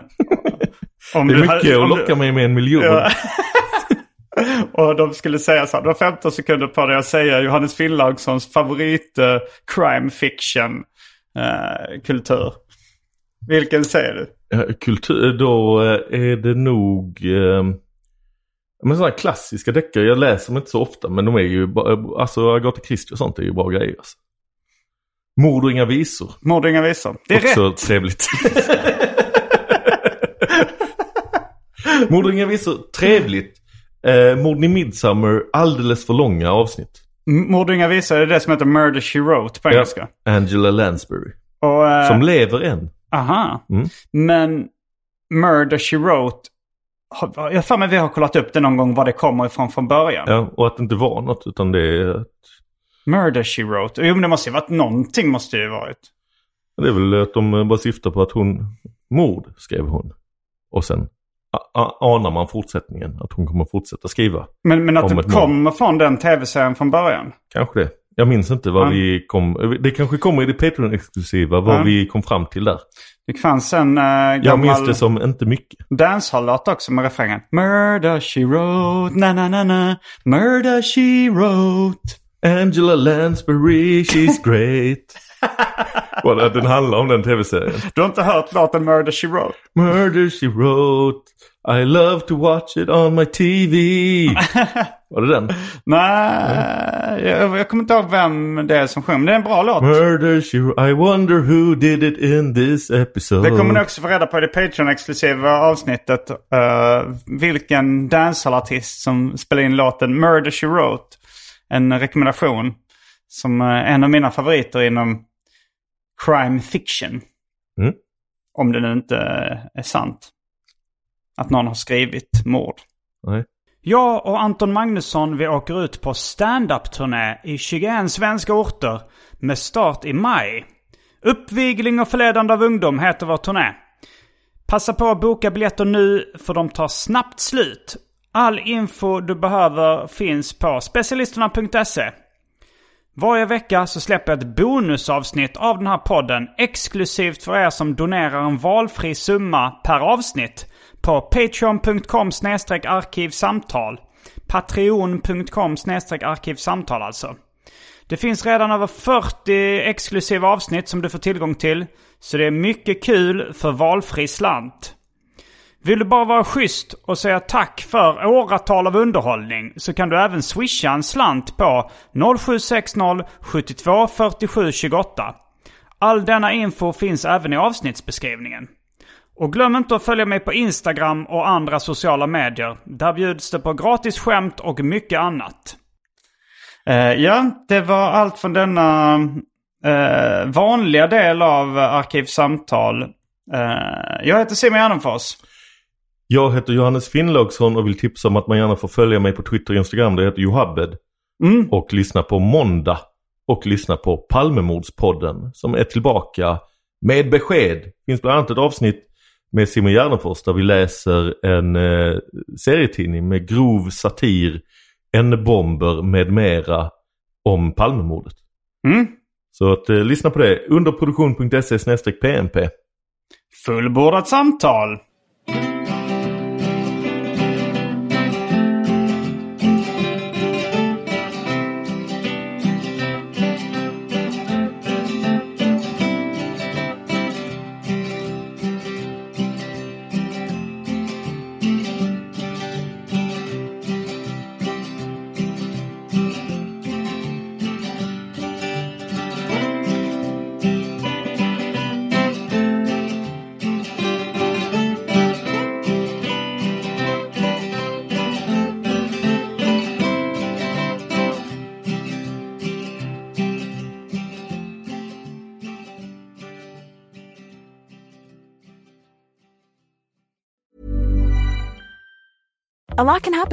Om Det är mycket hade- att du- locka mig med en miljon. Ja. Och de skulle säga så här, du har 15 sekunder på dig att säga Johannes Finnlaugssons favorit eh, crime fiction eh, kultur. Vilken säger du? Ja, Kultur, då eh, är det nog... Eh, men sådana klassiska deckare, jag läser dem inte så ofta men de är ju alltså Agatha Christie och sånt är ju bra grejer. Alltså. Mord och inga visor. Mord och inga visor. Det är Också rätt. trevligt. Mord och inga visor, trevligt. Eh, Morden i Midsummer, alldeles för långa avsnitt. Mord och inga visor är det som heter Murder She Wrote på engelska. Angela Lansbury. Och, eh, Som lever än. Aha. Mm. Men Murder She Wrote. Jag har för mig vi har kollat upp det någon gång var det kommer ifrån från början. Ja, och att det inte var något utan det är... Murder She Wrote. Jo men det måste ju varit någonting måste det ju varit. Det är väl att de bara syftar på att hon... Mord skrev hon. Och sen anar man fortsättningen. Att hon kommer fortsätta skriva. Men, men att det kommer från den tv-serien från början. Kanske det. Jag minns inte vad Ja. vi kom... Det kanske kommer i det Patreon-exklusiva vad Ja. vi kom fram till där. Det fanns en Jag gammal minns det som inte mycket. dancehall-låt också med refrängen. Murder she wrote, na na na na. Murder she wrote. Angela Lansbury, she's great. Vad den handlar om den tv-serien. Du har inte hört låten Murder she wrote? Murder she wrote. I love to watch it on my TV. Var det den? Nej, jag, jag kommer inte ihåg vem det är som sjunger. Men det är en bra låt. Murder she I wonder who did it in this episode. Det kommer ni också få reda på i det Patreon-exklusiva avsnittet. Uh, vilken dancehall-artist som spelar in låten Murder She Wrote. En rekommendation. Som uh, en av mina favoriter inom crime fiction. Mm. Om det nu inte är sant. Att någon har skrivit mord. Nej. Jag och Anton Magnusson vi åker ut på stand-up-turné i 21 svenska orter med start i maj. Uppvigling och förledande av ungdom heter vår turné. Passa på att boka biljetter nu för de tar snabbt slut. All info du behöver finns på specialisterna.se. Varje vecka så släpper jag ett bonusavsnitt av den här podden exklusivt för er som donerar en valfri summa per avsnitt på patreon.com arkivsamtal. Patreon.com arkivsamtal alltså. Det finns redan över 40 exklusiva avsnitt som du får tillgång till. Så det är mycket kul för valfri slant. Vill du bara vara schysst och säga tack för åratal av underhållning så kan du även swisha en slant på 0760 72 47 28. All denna info finns även i avsnittsbeskrivningen. Och glöm inte att följa mig på Instagram och andra sociala medier. Där bjuds det på gratis skämt och mycket annat. Eh, ja, det var allt från denna eh, vanliga del av Arkivsamtal. Eh, jag heter Simon Gärdenfors. Jag heter Johannes Finnlaugsson och vill tipsa om att man gärna får följa mig på Twitter och Instagram. Det heter Johabbed. Mm. Och lyssna på Måndag. Och lyssna på Palmemordspodden som är tillbaka med besked. Det finns bland annat ett avsnitt med Simon Gärdenfors där vi läser en eh, serietidning med grov satir, N-bomber med mera om Palmemordet. Mm. Så att eh, lyssna på det. Underproduktion.se pmp. Fullbordat samtal.